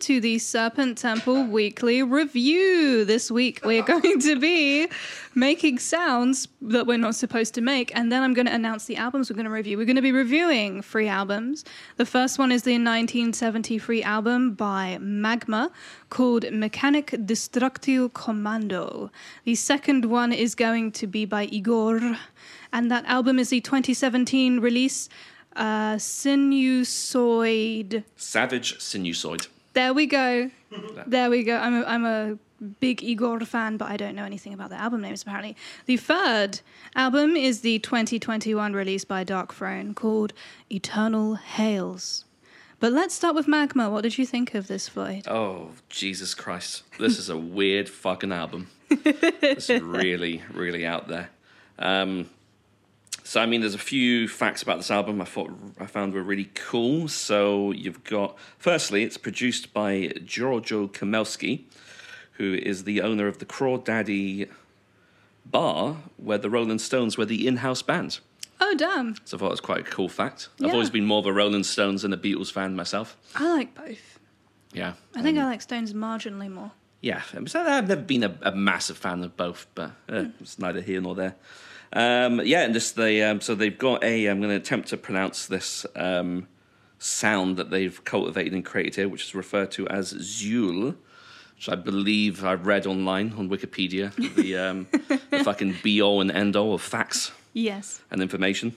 to the Serpent Temple Weekly Review. This week we're going to be making sounds that we're not supposed to make, and then I'm going to announce the albums we're going to review. We're going to be reviewing three albums. The first one is the 1973 album by Magma called Mekanïk Destruktïw Kommandöh. The second one is going to be by Igorrr, and that album is the 2017 release uh, Sinusoid. Savage Sinusoid. There we go. There we go. I'm a, I'm a big Igorrr fan, but I don't know anything about the album names apparently. The third album is the 2021 release by Darkthrone called Eternal Hails. But let's start with Magma. What did you think of this, Floyd? Oh, Jesus Christ. This is a weird fucking album. it's really, really out there. Um, so, I mean, there's a few facts about this album I thought I found were really cool. So, you've got, firstly, it's produced by Giorgio Gomelsky, who is the owner of the Crawdaddy bar, where the Rolling Stones were the in house band. Oh, damn. So, I thought it was quite a cool fact. Yeah. I've always been more of a Rolling Stones than a Beatles fan myself. I like both. Yeah. I think I like Stones marginally more. Yeah, I've never been a, a massive fan of both, but uh, it's neither here nor there. Um, yeah, and just they um, so they've got a. I'm going to attempt to pronounce this um, sound that they've cultivated and created here, which is referred to as Zeuhl, which I believe I read online on Wikipedia. The, um, the fucking be all and end all of facts Yes. and information.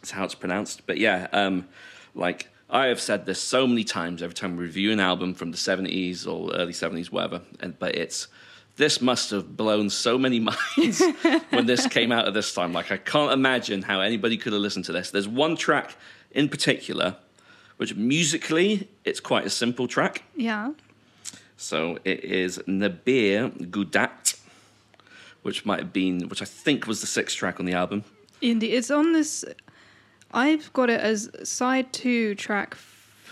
That's how it's pronounced. But yeah, um, like I have said this so many times every time we review an album from the 70s or early 70s, whatever. And, but it's this must have blown so many minds when this came out at this time. Like I can't imagine how anybody could have listened to this. There's one track in particular, which musically it's quite a simple track. Yeah. So it is Nebëhr Gudahtt, which might have been, which I think was the sixth track on the album. Indeed. It's on this. I've got it as side two, track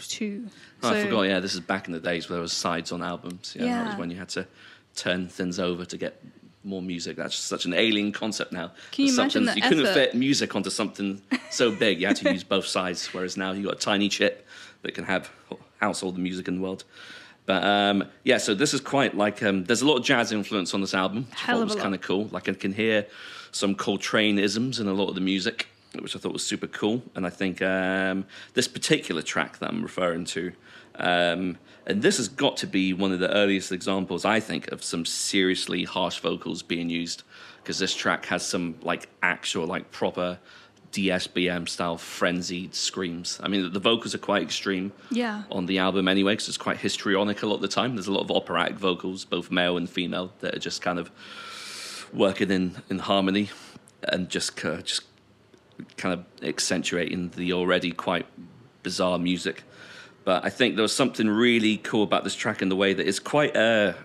two. Oh, I forgot. Yeah, this is back in the days where there was sides on albums. Yeah, that was when you had to turn things over to get more music. That's such an alien concept now. Can you imagine the You couldn't fit music onto something so big. You had to use both sides. Whereas now you got a tiny chip that can have house all the music in the world. But um, yeah, so this is quite like um, there's a lot of jazz influence on this album, which Hell I thought was kind of cool. Like I can hear some Coltrane isms in a lot of the music, which I thought was super cool. And I think um, this particular track that I'm referring to, um, and this has got to be one of the earliest examples, I think, of some seriously harsh vocals being used, because this track has some like actual, like proper DSBM style frenzied screams. I mean, the vocals are quite extreme Yeah. on the album anyway, because it's quite histrionic a lot of the time. There's a lot of operatic vocals, both male and female, that are just kind of working in, in harmony and just uh, just kind of accentuating the already quite bizarre music. But I think there was something really cool about this track in the way that it's quite a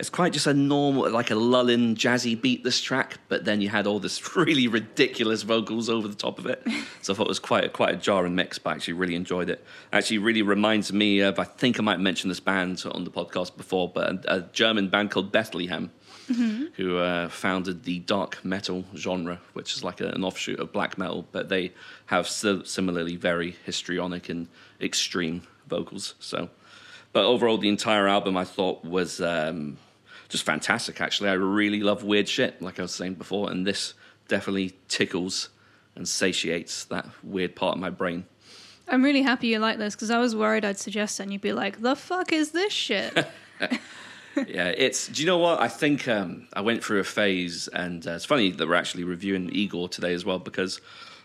it's quite just a normal, like a lulling, jazzy beat. This track, but then you had all this really ridiculous vocals over the top of it. So I thought it was quite a, quite a jarring mix, but I actually really enjoyed it. Actually, really reminds me of I think I might mention this band on the podcast before, but a, a German band called Bethlehem, who uh, founded the dark metal genre, which is like a, an offshoot of black metal, but they have si- similarly very histrionic and extreme vocals. So. But overall, the entire album I thought was um, just fantastic. Actually, I really love weird shit, like I was saying before, and this definitely tickles and satiates that weird part of my brain. I'm really happy you like this because I was worried I'd suggest it and you'd be like, the fuck is this shit? yeah, it's. Do you know what? I think um, I went through a phase, and uh, it's funny that we're actually reviewing Igorrr today as well because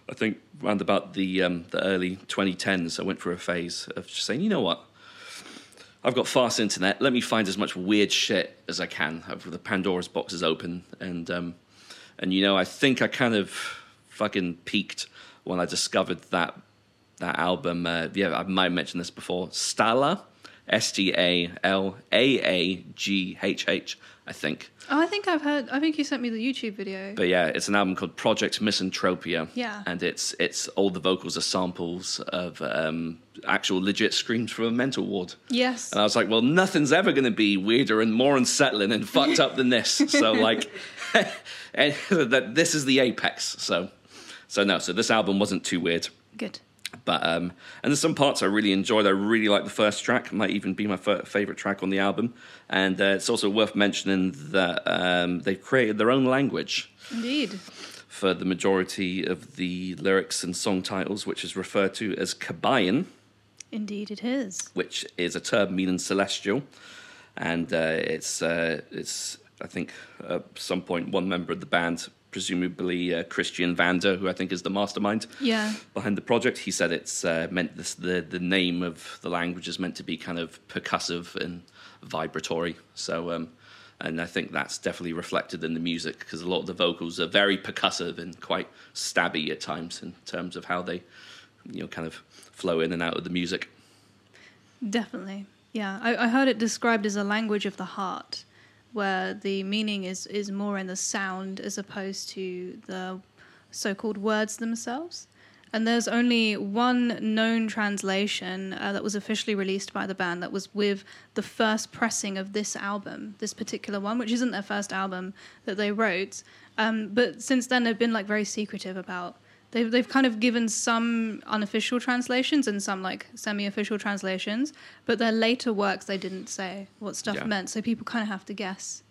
I think around about the um, the early 2010s, I went through a phase of just saying, you know what? I've got fast internet. Let me find as much weird shit as I can. I've, the Pandora's box is open, and um, and you know, I think I kind of fucking peaked when I discovered that that album. Uh, yeah, I might have mentioned this before. Stala, S T A L A A G H H. I think. oh, I think I've heard, I think you sent me the YouTube video. But yeah, it's an album called Projekt Misanthropia. Yeah. And it's it's all the vocals are samples of um, actual legit screams from a mental ward. yes. And I was like, well, nothing's ever going to be weirder and more unsettling and fucked up than this. So like, and that this is the apex. So, so no. So this album wasn't too weird. Good. But um, and there's some parts I really enjoyed. I really like the first track. Might even be my f- favorite track on the album. And uh, it's also worth mentioning that um, they've created their own language Indeed. for the majority of the lyrics and song titles, which is referred to as Kobaïan, Indeed, it is. which is a term meaning celestial, and uh, it's uh, it's I think at some point one member of the band, presumably uh, Christian Vander, who I think is the mastermind Yeah. behind the project, he said it's uh, meant this, the the name of the language is meant to be kind of percussive and vibratory. So. Um, and I think that's definitely reflected in the music because a lot of the vocals are very percussive and quite stabby at times in terms of how they, you know, kind of flow in and out of the music. Definitely. Yeah. I, I heard it described as a language of the heart, where the meaning is, is more in the sound as opposed to the so called words themselves. And there's only one known translation uh, that was officially released by the band that was with the first pressing of this album, this particular one, which isn't their first album that they wrote. Um, but since then, they've been like very secretive about. They've they've kind of given some unofficial translations and some like semi-official translations, but their later works they didn't say what stuff Yeah. meant, so people kind of have to guess.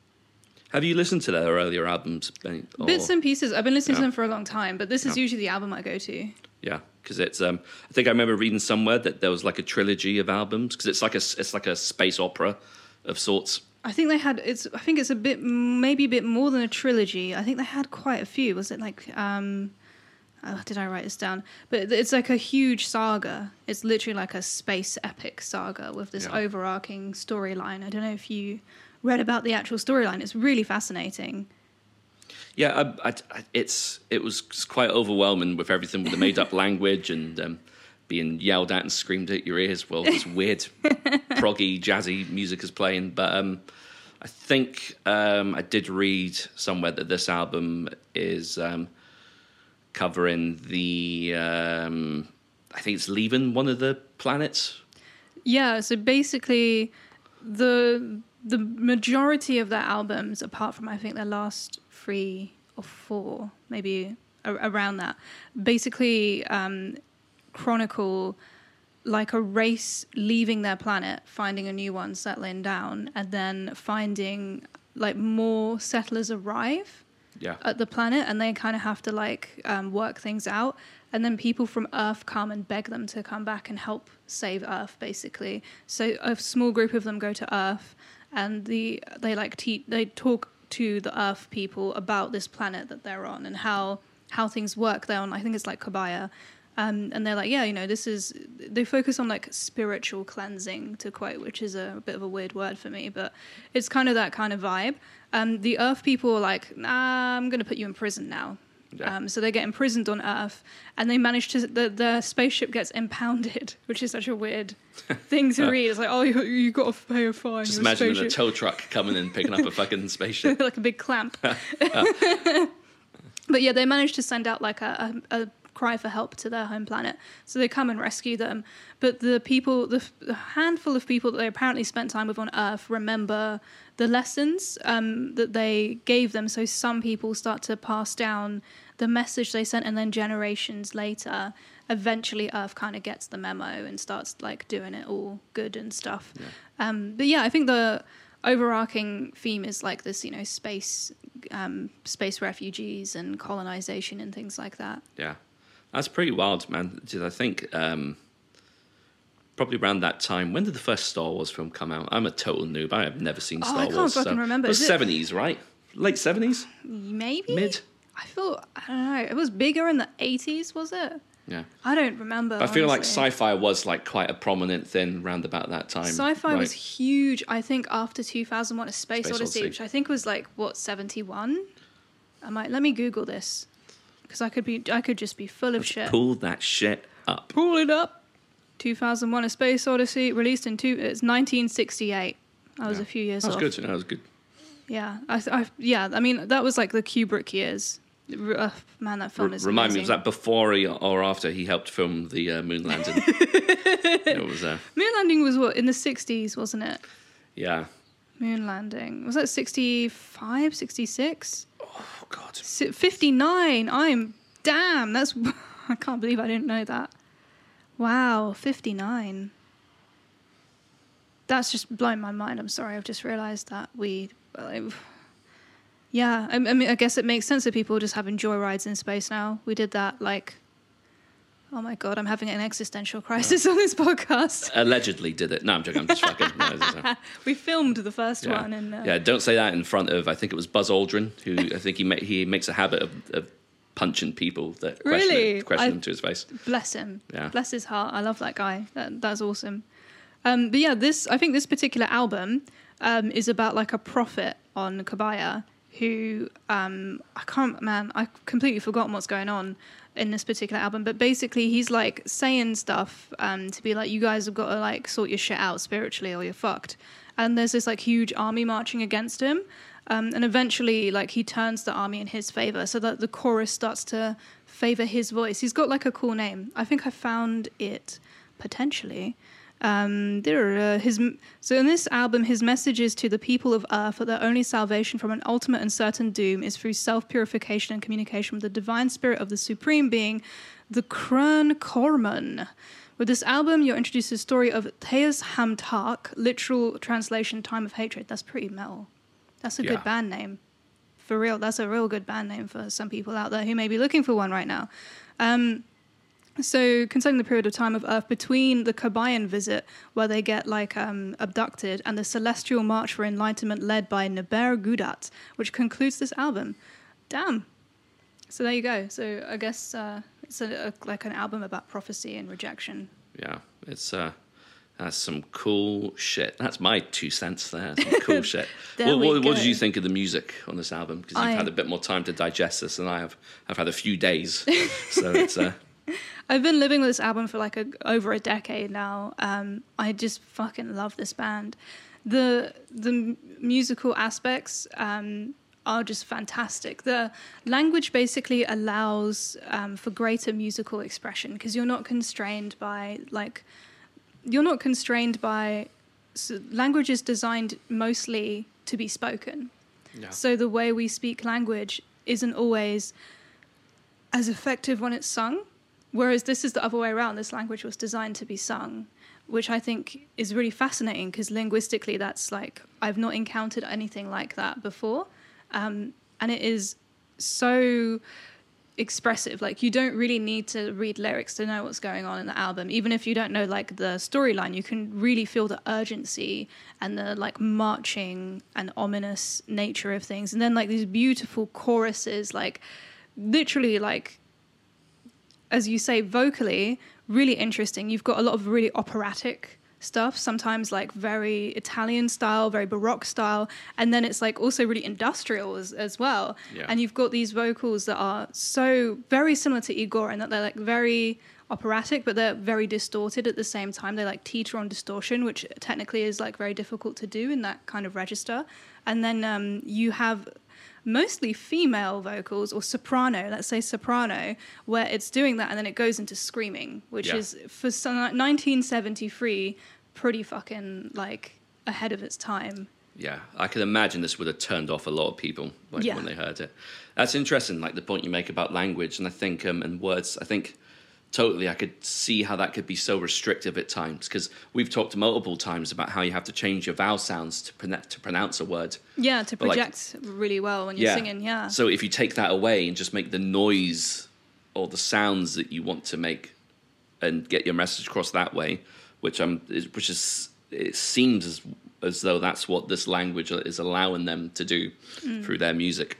Have you listened to their earlier albums? Or- Bits and pieces. I've been listening to them for a long time, but this is Yeah. usually the album I go to. Yeah, because it's. Um, I think I remember reading somewhere that there was like a trilogy of albums because it's like a it's like a space opera of sorts. I think they had it's I think it's a bit maybe a bit more than a trilogy. I think they had quite a few. Was it like um oh, did I write this down? But it's like a huge saga. It's literally like a space epic saga with this Yeah. overarching storyline. I don't know if you read about the actual storyline. It's really fascinating. Yeah, I, I, it's it was quite overwhelming with everything with the made up language and um, being yelled at and screamed at your ears while this weird proggy jazzy music is playing. But um, I think um, I did read somewhere that this album is um, covering the. Um, I think it's leaving one of the planets. Yeah, so basically the the majority of their albums, apart from I think their last three or four, maybe around that, basically um, chronicle like a race leaving their planet, finding a new one, settling down, and then finding like more settlers arrive Yeah. at the planet and they kind of have to like um, work things out and then people from earth come and beg them to come back and help save earth basically so a small group of them go to earth and the they like te- they talk to the earth people about this planet that they're on and how how things work there on i think it's like Kobaïa um, and they're like yeah you know this is they focus on like spiritual cleansing to quote which is a, bit of a weird word for me but it's kind of that kind of vibe um, the earth people are like nah i'm going to put you in prison now Yeah. um, so they get imprisoned on earth and they manage to the, the spaceship gets impounded which is such a weird thing to read it's like oh you, you got to pay a fine Just imagine a spaceship- tow truck coming and picking up a fucking spaceship. like a big clamp. but yeah, they managed to send out like a, a, a cry for help to their home planet. So they come and rescue them. But the people, the, the handful of people that they apparently spent time with on Earth, remember the lessons um, that they gave them. So some people start to pass down the message they sent, and then generations later, eventually Earth kind of gets the memo and starts like doing it all good and stuff. Um, but yeah, I think the overarching theme is like this, you know, space, um, space refugees and colonization and things like that. Yeah, that's pretty wild, man. Did I think um, probably around that time? When did the first Star Wars film come out? I'm a total noob. I have never seen Oh, Star I can't Wars. fucking remember. It was it- seventies, right? Late seventies, Maybe mid. I feel I don't know. It was bigger in the eighties, was it? Yeah, I don't remember. I feel like sci-fi was like quite a prominent thing round about that time. Sci-fi right? was huge. I think after 2001: A Space, Space Odyssey, Odyssey. which I think was like what 71. I might let me Google this because I could be I could just be full of shit. Pull that shit up. Pull it up. 2001: A Space Odyssey, released in two. It's 1968. I was Yeah. a few years That was off. good. That was good. Yeah, I, I, yeah. I mean, that was like the Kubrick years. Uh, man, that film R- is. remind me, was that before he, or after he helped film the uh, moon landing? it was, uh, Moon landing was what in the 60s, wasn't it? yeah. Moon landing was that 65, 66, Oh God. Si- 59. I'm damn. That's I can't believe I didn't know that. Wow, 59. That's just blown my mind. I'm sorry. I've just realized that we. Yeah, I, I mean, I guess it makes sense that people just having joyrides in space now. We did that like. Oh my god, I'm having an existential crisis on this podcast. Allegedly did it. No, I'm joking. I'm just fucking. No, we filmed the first yeah. one, and uh, yeah, don't say that in front of. I think it was Buzz Aldrin, who I think he ma- he makes a habit of, of punching people that question, Really? question I- him to his face. bless him. Yeah. Bless his heart. I love that guy. That, that's awesome. Um, but yeah, this I think this particular album um, is about like a prophet on Kobaïa who um, I can't man I completely forgotten what's going on in this particular album. But basically, he's like saying stuff um, to be like, you guys have got to like sort your shit out spiritually or you're fucked. And there's this like huge army marching against him. Um, and eventually, like he turns the army in his favor, so that the chorus starts to favor his voice. He's got like a cool name. I think I found it potentially. Um, there are his so in this album, his message is to the people of Earth that their only salvation from an ultimate and certain doom is through self purification and communication with the divine spirit of the supreme being, the Kreühn Köhrmahn. With this album, you're introduced to the story of Theusz Hamtaahk, literal translation, time of hatred. That's pretty metal. That's a Yeah. good band name. For real, that's a real good band name for some people out there who may be looking for one right now. Um, so, concerning the period of time of Earth between the Kobaïan visit, where they get like um, abducted, and the celestial march for enlightenment led by Nebëhr Gudahtt, which concludes this album. Damn. So there you go. So I guess uh, it's a, a, like an album about prophecy and rejection. Yeah, it's uh, that's some cool shit. That's my two cents there. Some cool shit. What, what, what did you think of the music on this album? Because you've I- had a bit more time to digest this than I have. I've had a few days, so it's uh, I've been living with this album for like a, over a decade now. Um, I just fucking love this band. The the musical aspects um, are just fantastic. The language basically allows um, for greater musical expression because you're not constrained by like you're not constrained by so language is designed mostly to be spoken. yeah. So the way we speak language isn't always as effective when it's sung, whereas this is the other way around. This language was designed to be sung, which I think is really fascinating because linguistically, that's like I've not encountered anything like that before, um, and it is so expressive. Like you don't really need to read lyrics to know what's going on in the album. Even if you don't know like the storyline, you can really feel the urgency and the like marching and ominous nature of things. And then like these beautiful choruses, like literally like as you say vocally, really interesting. You've got a lot of really operatic stuff, sometimes like very Italian style, very Baroque style, and then it's like also really industrial as, as well. Yeah. And you've got these vocals that are so very similar to Igorrr in that they're like very operatic, but they're very distorted at the same time. They like teeter on distortion, which technically is like very difficult to do in that kind of register. And then um, you have mostly female vocals or soprano, let's say soprano, where it's doing that and then it goes into screaming, which Yeah. is for some, 1973 pretty fucking like ahead of its time. Yeah, I can imagine this would have turned off a lot of people like Yeah. when they heard it. That's interesting, like the point you make about language, and I think um, and words. I think totally, I could see how that could be so restrictive at times because we've talked multiple times about how you have to change your vowel sounds to pron- to pronounce a word. Yeah, to But, like- project really well when you're singing. Yeah. So if you take that away and just make the noise or the sounds that you want to make and get your message across that way, which I'm, is- which is, it seems as as though that's what this language is allowing them to do mm. through their music.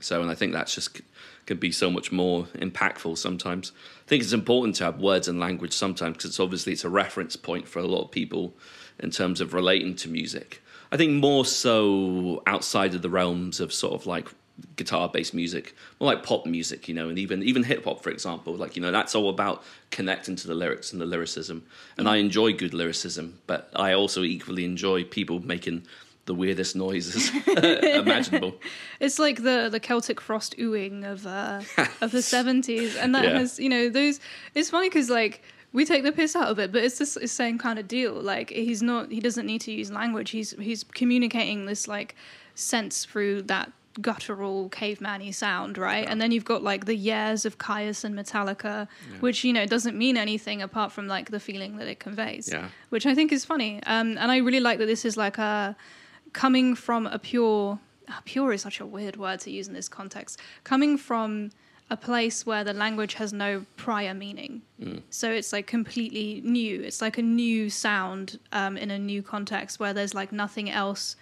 So, and I think that's just can be so much more impactful sometimes. I think it's important to have words and language sometimes because it's obviously it's a reference point for a lot of people in terms of relating to music. I think more so outside of the realms of sort of like guitar-based music, more like pop music, you know, and even even hip hop, for example. Like you know, that's all about connecting to the lyrics and the lyricism. And I enjoy good lyricism, but I also equally enjoy people making the weirdest noises imaginable. It's like the the Celtic frost oohing of uh, of the seventies, and that Yeah. has you know those. It's funny because like we take the piss out of it, but it's the same kind of deal. Like he's not, he doesn't need to use language. He's he's communicating this like sense through that guttural caveman-y sound, right? And then you've got like the years of Caius and Metallica, which you know doesn't mean anything apart from like the feeling that it conveys. Yeah. Which I think is funny. Um, and I really like that this is like a coming from a pure ah, pure is such a weird word to use in this context. Coming from a place where the language has no prior meaning. So it's like completely new. It's like a new sound um, in a new context where there's like nothing else.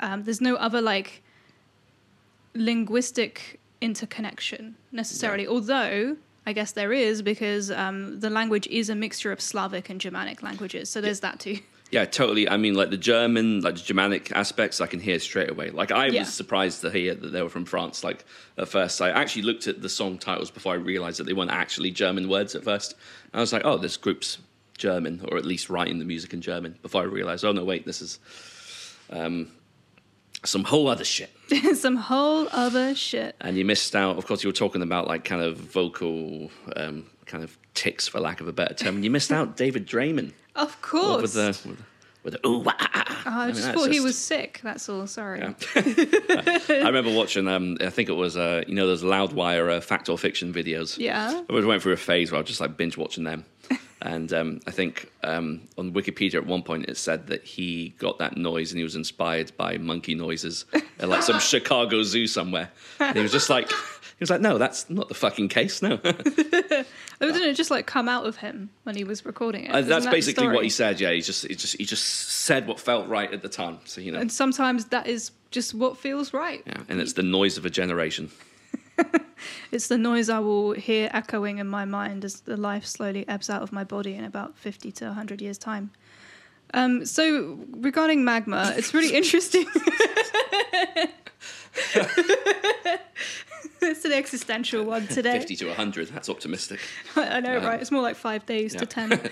Um, there's no other like linguistic interconnection necessarily. Although I guess there is because um, the language is a mixture of Slavic and Germanic languages. So there's that too. Yeah, totally. I mean, like the German, like the Germanic aspects, I can hear straight away. Like I Yeah. was surprised to hear that they were from France. Like at first, I actually looked at the song titles before I realized that they weren't actually German words at first. And I was like, oh, this group's German, or at least writing the music in German. Before I realized, oh no, wait, this is um, some whole other shit. Some whole other shit. And you missed out. Of course, you were talking about like kind of vocal, um, kind of ticks, for lack of a better term. And you missed out David Draiman Of course. with the with, with the ooh. wah, ah, ah. Oh, I, mean, just thought he was sick. That's all. Sorry. Yeah. I remember watching. Um, I think it was uh, you know those Loudwire uh, fact or fiction videos. Yeah. I always went through a phase where I was just like binge watching them. And um, I think um, on Wikipedia at one point it said that he got that noise and he was inspired by monkey noises at like some Chicago zoo somewhere. And he was just like, he was like, no, that's not the fucking case. No, Oh, didn't it just like come out of him when he was recording it? Uh, that's that basically what he said. Yeah, he just, he just, he just said what felt right at the time. So you know, And sometimes that is just what feels right. yeah, and it's the noise of a generation. It's the noise I will hear echoing in my mind as the life slowly ebbs out of my body in about 50 to 100 years' time. Um, so, regarding magma, it's really interesting. it's an existential one today. Fifty to hundred. That's optimistic. I know, Yeah. right? It's more like five days Yeah. to 10.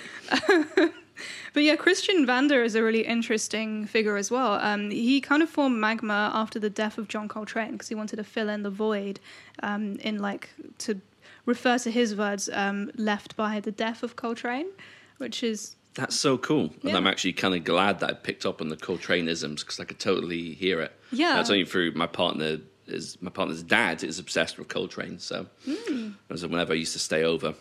but yeah, Christian Vander is a really interesting figure as well. Um, he kind of formed Magma after the death of John Coltrane because he wanted to fill in the void um, in like to refer to his words um, left by the death of Coltrane, which is That's so cool, and I'm actually kind of glad that I picked up on the Coltraneisms because I could totally hear it. Yeah. that's only through my partner. Is my partner's dad is obsessed with Coltrane, so Hmm. so whenever I used to stay over,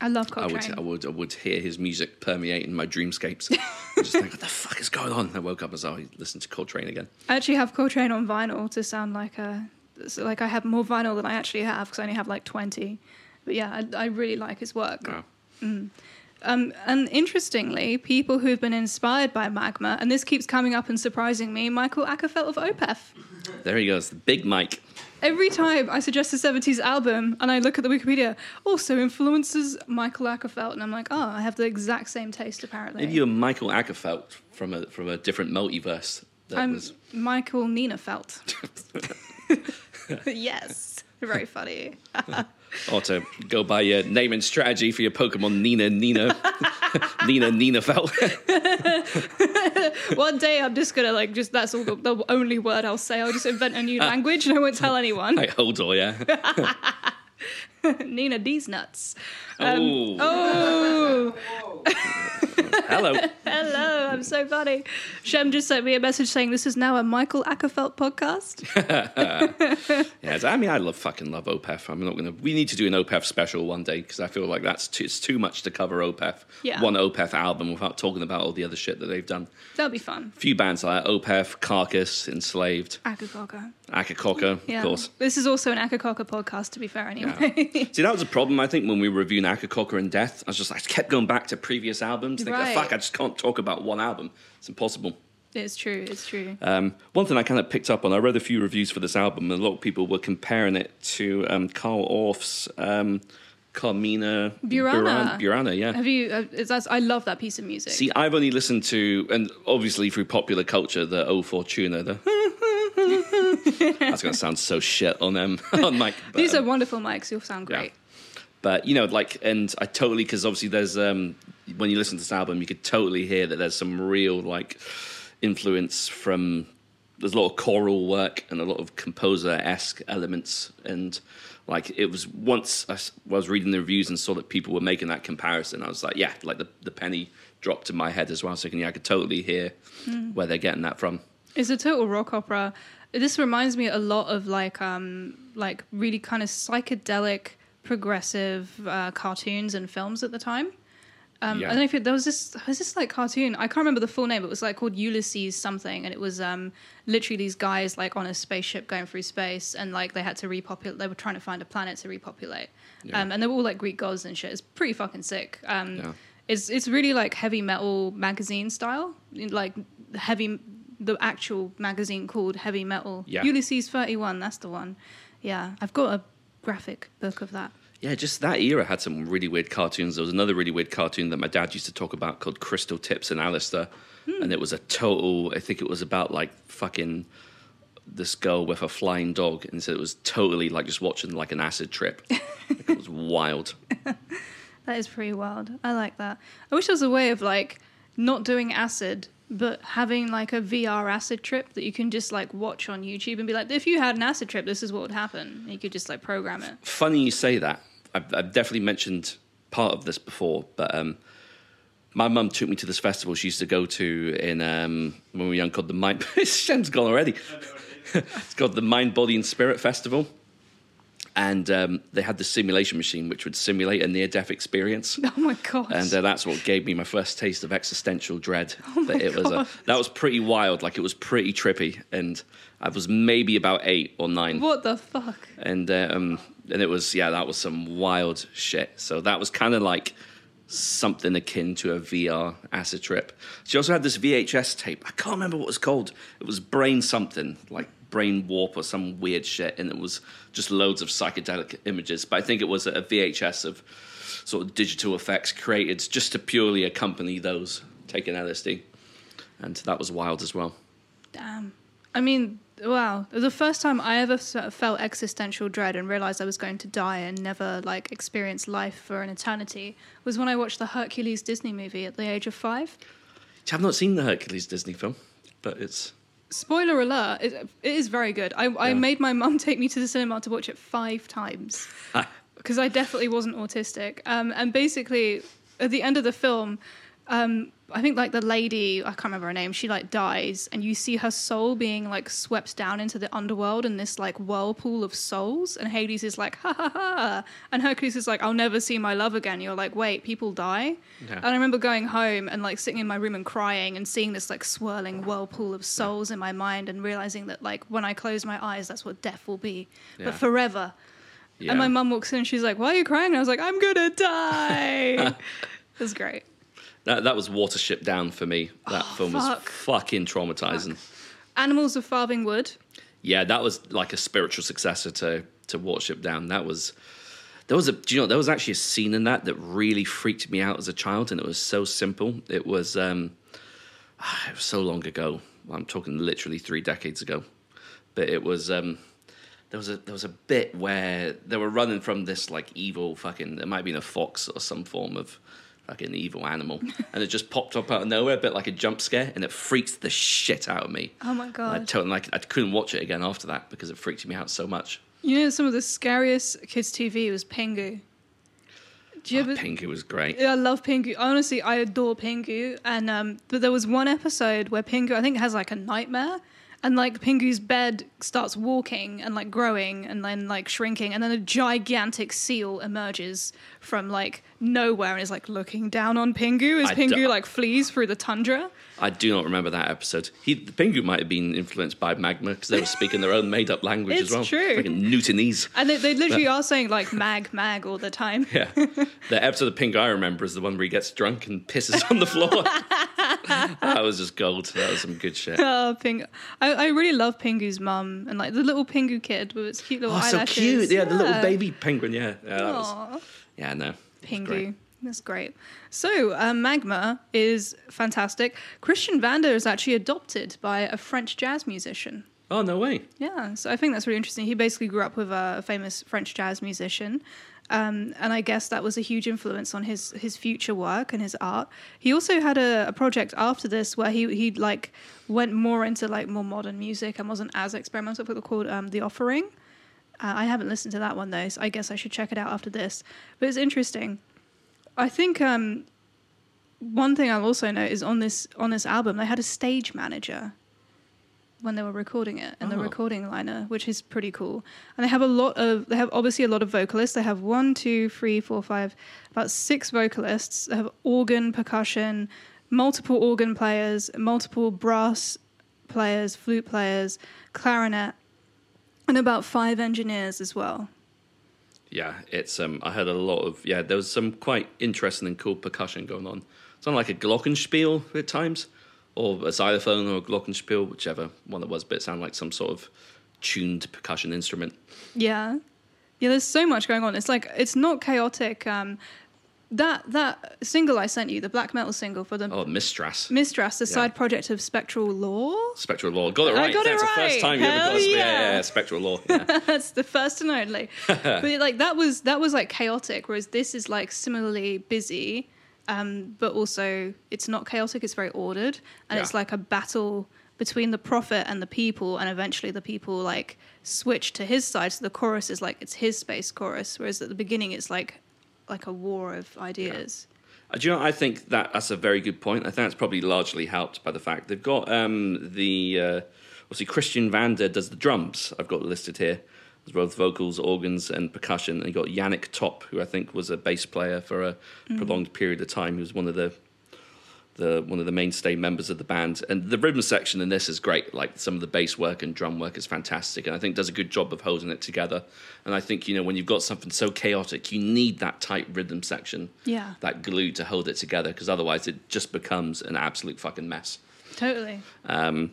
I love I would I would I would hear his music permeating my dreamscapes. I just think, what the fuck is going on? And I woke up as I listened to Coltrane again. I actually have Coltrane on vinyl to sound like a so like I have more vinyl than I actually have because I only have like twenty. But yeah, I, I really like his work. Wow. Um, and interestingly, people who've been inspired by Magma, and this keeps coming up and surprising me, Mikael Åkerfeldt of Opeth. There he goes, the big Mike. Every time I suggest a 70s album and I look at the Wikipedia, also influences Mikael Åkerfeldt, and I'm like, oh, I have the exact same taste apparently. Maybe you're Mikael Åkerfeldt from a from a different multiverse. That I'm was Michael Nina Felt. yes, very funny. or to go by your naming strategy for your Pokemon Nina Nina Nina Nina Felt. One day I'm just gonna like just that's all the, the only word I'll say. I'll just invent a new uh, language and I won't tell anyone. like Hodor, yeah. Nina D's nuts. Um, oh, Oh, hello. hello! I'm so funny. Shem just sent me a message saying this is now a Mikael Åkerfeldt podcast. Yeah, I mean, I love fucking love Opeth. I'm not gonna. We need to do an Opeth special one day because I feel like that's too, it's too much to cover Opeth. Yeah. One Opeth album without talking about all the other shit that they've done. That'll be fun. A few bands like Opeth, Carcass, Enslaved, Akercocke. Akercocke, Yeah. of course. This is also an Akercocke podcast, to be fair, anyway. See, that was a problem. I think when we were reviewing Akercocke and Death, I was just like, I kept going back to previous albums. Thinking, Right. fuck, I just can't talk about one album. It's impossible. it's true. It's true. Um, one thing I kind of picked up on, I read a few reviews for this album, and a lot of people were comparing it to um, Carl Orff's um, Carmina Burana. Buran- Burana, yeah. Have you? Uh, I love that piece of music. See, I've only listened to, and obviously through popular culture, the O Fortuna, the. That's going to sound so shit on them on mic. but, These um, are wonderful mics. You'll sound yeah. great. But you know, like, and I totally because obviously there's um when you listen to this album, you could totally hear that there's some real like influence from. There's a lot of choral work and a lot of composer esque elements, and like it was once I, was reading the reviews and saw that people were making that comparison. I was like, yeah, like the the penny dropped in my head as well. So can, yeah, I could totally hear where they're getting that from. It's a total rock opera. This reminds me a lot of like um like really kind of psychedelic progressive uh, cartoons and films at the time. Um, Yeah. I don't know if it, there was this was this like cartoon. I can't remember the full name. It was like called Ulysses something, and it was um, literally these guys like on a spaceship going through space, and like they had to repopulate. They were trying to find a planet to repopulate, Yeah. um, and they were all like Greek gods and shit. It's pretty fucking sick. Um, Yeah. It's it's really like heavy metal magazine style, like heavy the actual magazine called Heavy Metal. Yeah. Ulysses thirty one. That's the one. Yeah, I've got a graphic book of that. Yeah, just that era had some really weird cartoons. There was another really weird cartoon that my dad used to talk about called Crystal Tips and Alistair. Hmm. And it was a total, I think it was about like fucking this girl with a flying dog. And so it was totally like just watching like an acid trip. Like, it was wild. That is pretty wild. I like that. I wish there was a way of like not doing acid, but having like a VR acid trip that you can just like watch on YouTube and be like, if you had an acid trip, this is what would happen. And you could just like program it. Funny you say that. I've, I've definitely mentioned part of this before, but um, my mum took me to this festival she used to go to in um, when we were young called the Mind. Shem's gone already. it's called the Mind, Body, and Spirit Festival. And um, they had the simulation machine, which would simulate a near-death experience. Oh my god. And uh, that's what gave me my first taste of existential dread. Oh That my it was a, that was pretty wild. Like it was pretty trippy, and I was maybe about eight or nine what the fuck? and um, and it was yeah, that was some wild shit. So that was kind of like something akin to a VR acid trip. She also had this VHS tape. I can't remember what it was called. It was Brain something like Brain Warp or some weird shit, and it was just loads of psychedelic images. But I think it was a VHS of sort of digital effects created just to purely accompany those taking LSD, and that was wild as well. Damn. I mean, wow. The first time I ever felt existential dread and realized I was going to die and never like experience life for an eternity was when I watched the Hercules Disney movie at the age of five. I've not seen the Hercules Disney film, but it's Spoiler alert, it, it is very good. I, I Yeah. made my mum take me to the cinema to watch it five times because I definitely wasn't autistic. Um, and basically, at the end of the film, um, I think like the lady, I can't remember her name, she like dies, and you see her soul being like swept down into the underworld in this like whirlpool of souls. And Hades is like, ha ha ha. And Hercules is like, I'll never see my love again. You're like, wait, people die? Yeah. And I remember going home and like sitting in my room and crying and seeing this like swirling whirlpool of souls in my mind and realizing that like when I close my eyes, that's what death will be, Yeah. but forever. yeah. And my mum walks in and she's like, Why are you crying? And I was like, I'm gonna die. it was great. That that was Watership Down for me. That film was Oh, fucking traumatizing. Animals of Farthing Wood. Yeah, that was like a spiritual successor to to Watership Down. That was there was a do you know there was actually a scene in that that really freaked me out as a child, and it was so simple. It was um, it was so long ago. I'm talking literally three decades ago, but it was um. There was a there was a bit where they were running from this like evil fucking it might have been a fox or some form of fucking evil animal and it just popped up out of nowhere a bit like a jump scare and it freaked the shit out of me. Oh my I god. totally like I couldn't watch it again after that because it freaked me out so much. You know some of the scariest kids TV was Pingu. Do you Oh, ever Pingu was great. Yeah, I love Pingu. Honestly, I adore Pingu. And um, but there was one episode where Pingu, I think, has like a nightmare, and like Pingu's bed starts walking and like growing and then like shrinking, and then a gigantic seal emerges from like nowhere and is like looking down on Pingu as I Pingu like flees through the tundra. I do not remember that episode. He, the Pingu might have been influenced by Magma because they were speaking their own made up language It's as well. true. Fucking Newtonese. And they, they literally are saying like mag mag all the time. Yeah. the episode of Pingu I remember is the one where he gets drunk and pisses on the floor. that was just gold. That was some good shit. Oh, Pingu. I, I really love Pingu's mum and like the little Pingu kid with its cute little Oh, so eyelashes. cute. Yeah, the little baby penguin. Yeah. Yeah, that was, Aw. yeah no. Pingu. That's great. So, uh, Magma is fantastic. Christian Vander is actually adopted by a French jazz musician. Oh, no way. Yeah, so I think that's really interesting. He basically grew up with a famous French jazz musician. Um, and I guess that was a huge influence on his his future work and his art. He also had a, a project after this where he he like went more into like more modern music and wasn't as experimental. But called um, The Offering. Uh, I haven't listened to that one though, so I guess I should check it out after this. But it's interesting. I think um, one thing I'll also note is on this on this album they had a stage manager. when they were recording it in the Oh. recording liner, which is pretty cool. And they have a lot of they have obviously a lot of vocalists. They have one, two, three, four, five, about six vocalists. They have organ, percussion, multiple organ players, multiple brass players, flute players, clarinet, and about five engineers as well. Yeah, it's um. I heard a lot of yeah. There was some quite interesting and cool percussion going on. It sounded like a glockenspiel at times, or a xylophone or a glockenspiel, whichever one it was. But it sounded like some sort of tuned percussion instrument. Yeah. Yeah, there's so much going on. It's like it's not chaotic. Um that that single I sent you, the black metal single for the Oh, Mystras, Mystras, the Yeah. side project of Spectral Lore. Spectral Lore. Got it right. I right. got it That's the first right. time you ever Hell got. Yeah, yeah. yeah, yeah, Spectral Lore. Yeah. That's the first and only. but like that was that was like chaotic, whereas this is like similarly busy, um, but also it's not chaotic. It's very ordered, and it's like a battle between the prophet and the people, and eventually the people like switch to his side. So the chorus is like it's his space chorus, whereas at the beginning it's like like a war of ideas. Uh, Do you know? I think that that's a very good point. I think that's probably largely helped by the fact they've got um, the uh, obviously Christian Vander does the drums. I've got listed here as both vocals, organs, and percussion. And you got Yannick Top, who I think was a bass player for a prolonged period of time. He was one of the the one of the mainstay members of the band. And the rhythm section in this is great. Like some of the bass work and drum work is fantastic, and I think does a good job of holding it together. And I think you know when you've got something so chaotic, you need that tight rhythm section Yeah, that glue to hold it together because otherwise it just becomes an absolute fucking mess. totally. Um,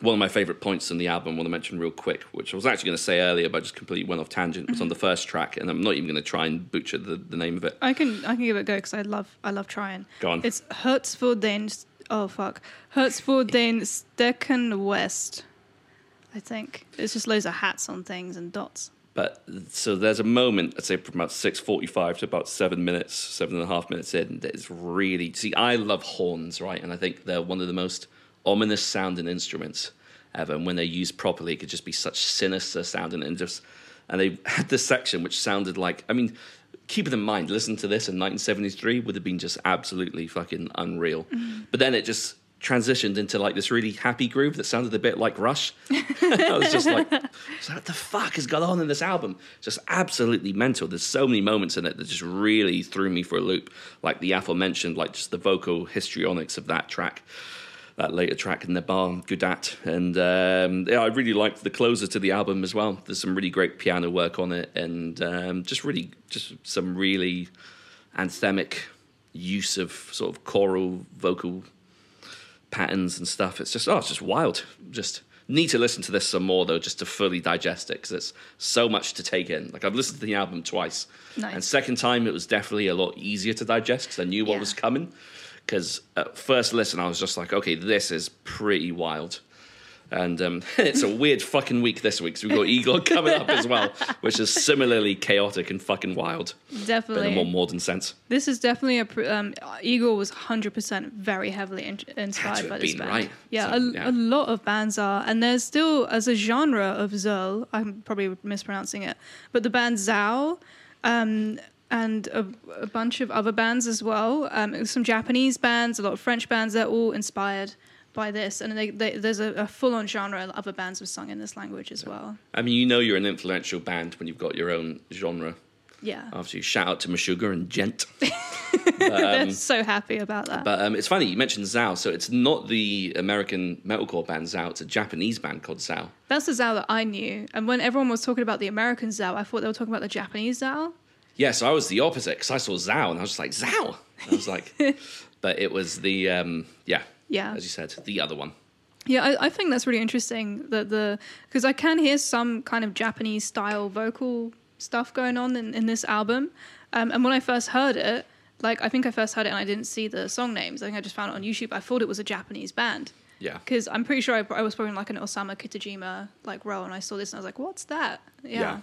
one of my favorite points in the album, I want to mention real quick, which I was actually going to say earlier, but I just completely went off tangent, was on the mm-hmm. first track, and I'm not even going to try and butcher the, the name of it. I can I can give it a go because I love I love trying. Go on. It's Hortz Fur Dëhn oh fuck Hortz Fur Dëhn Stëkëhn West. I think it's just loads of hats on things and dots. But so there's a moment, I'd say from about six forty-five to about seven minutes, seven and a half minutes in, that is really see. I love horns, right, and I think they're one of the most ominous sounding instruments ever. And when they're used properly, it could just be such sinister sounding and just. And they had this section which sounded like, I mean, keep it in mind. Listen to this in 1973 would have been just absolutely fucking unreal. Mm-hmm. But then it just transitioned into like this really happy groove that sounded a bit like Rush. I was just like, what the fuck has gone on in this album? Just absolutely mental. There's so many moments in it that just really threw me for a loop. Like the aforementioned, like just the vocal histrionics of that track, that later track, Nebëhr Gudahtt. And um, yeah, I really liked the closer to the album as well. There's some really great piano work on it and um, just really, just some really anthemic use of sort of choral vocal patterns and stuff. It's just oh, it's just wild. Just need to listen to this some more though, just to fully digest it because it's so much to take in. Like I've listened to the album twice, Nice. and second time it was definitely a lot easier to digest because I knew what Yeah. was coming. Because at first listen, I was just like, okay, this is pretty wild. And um, it's a weird fucking week this week. So we've got Igorrr coming up as well, which is similarly chaotic and fucking wild, but in a Definitely, more modern sense. this is definitely a pr- um, Igorrr was hundred percent very heavily in- inspired have by this been, band. right? Yeah, So, a, yeah. a lot of bands are, and there's still as a genre of Zeuhl. I'm probably mispronouncing it, but the band Zao. Um, and a, a bunch of other bands as well. Um, some Japanese bands, a lot of French bands. They're all inspired by this, and they, they, there's a, a full-on genre. of Other bands have sung in this language as well. I mean, you know you're an influential band when you've got your own genre. Yeah, Obviously, shout out to Meshuggah and Djent. they're so happy about that. But um, it's funny, you mentioned Zao. So it's not the American metalcore band Zao, it's a Japanese band called Zao. That's the Zao that I knew. And when everyone was talking about the American Zao, I thought they were talking about the Japanese Zao. Yeah, so I was the opposite because I saw Zao and I was just like, Zao? I was like, but it was the, um, yeah, Yeah. as you said, the other one. Yeah, I, I think that's really interesting that the because I can hear some kind of Japanese style vocal stuff going on in, in this album. Um, and when I first heard it, like I think I first heard it and I didn't see the song names. I think I just found it on YouTube. I thought it was a Japanese band Yeah. because I'm pretty sure I, I was probably in like an Osamu Kitajima like role and I saw this and I was like, what's that? Yeah, Yeah.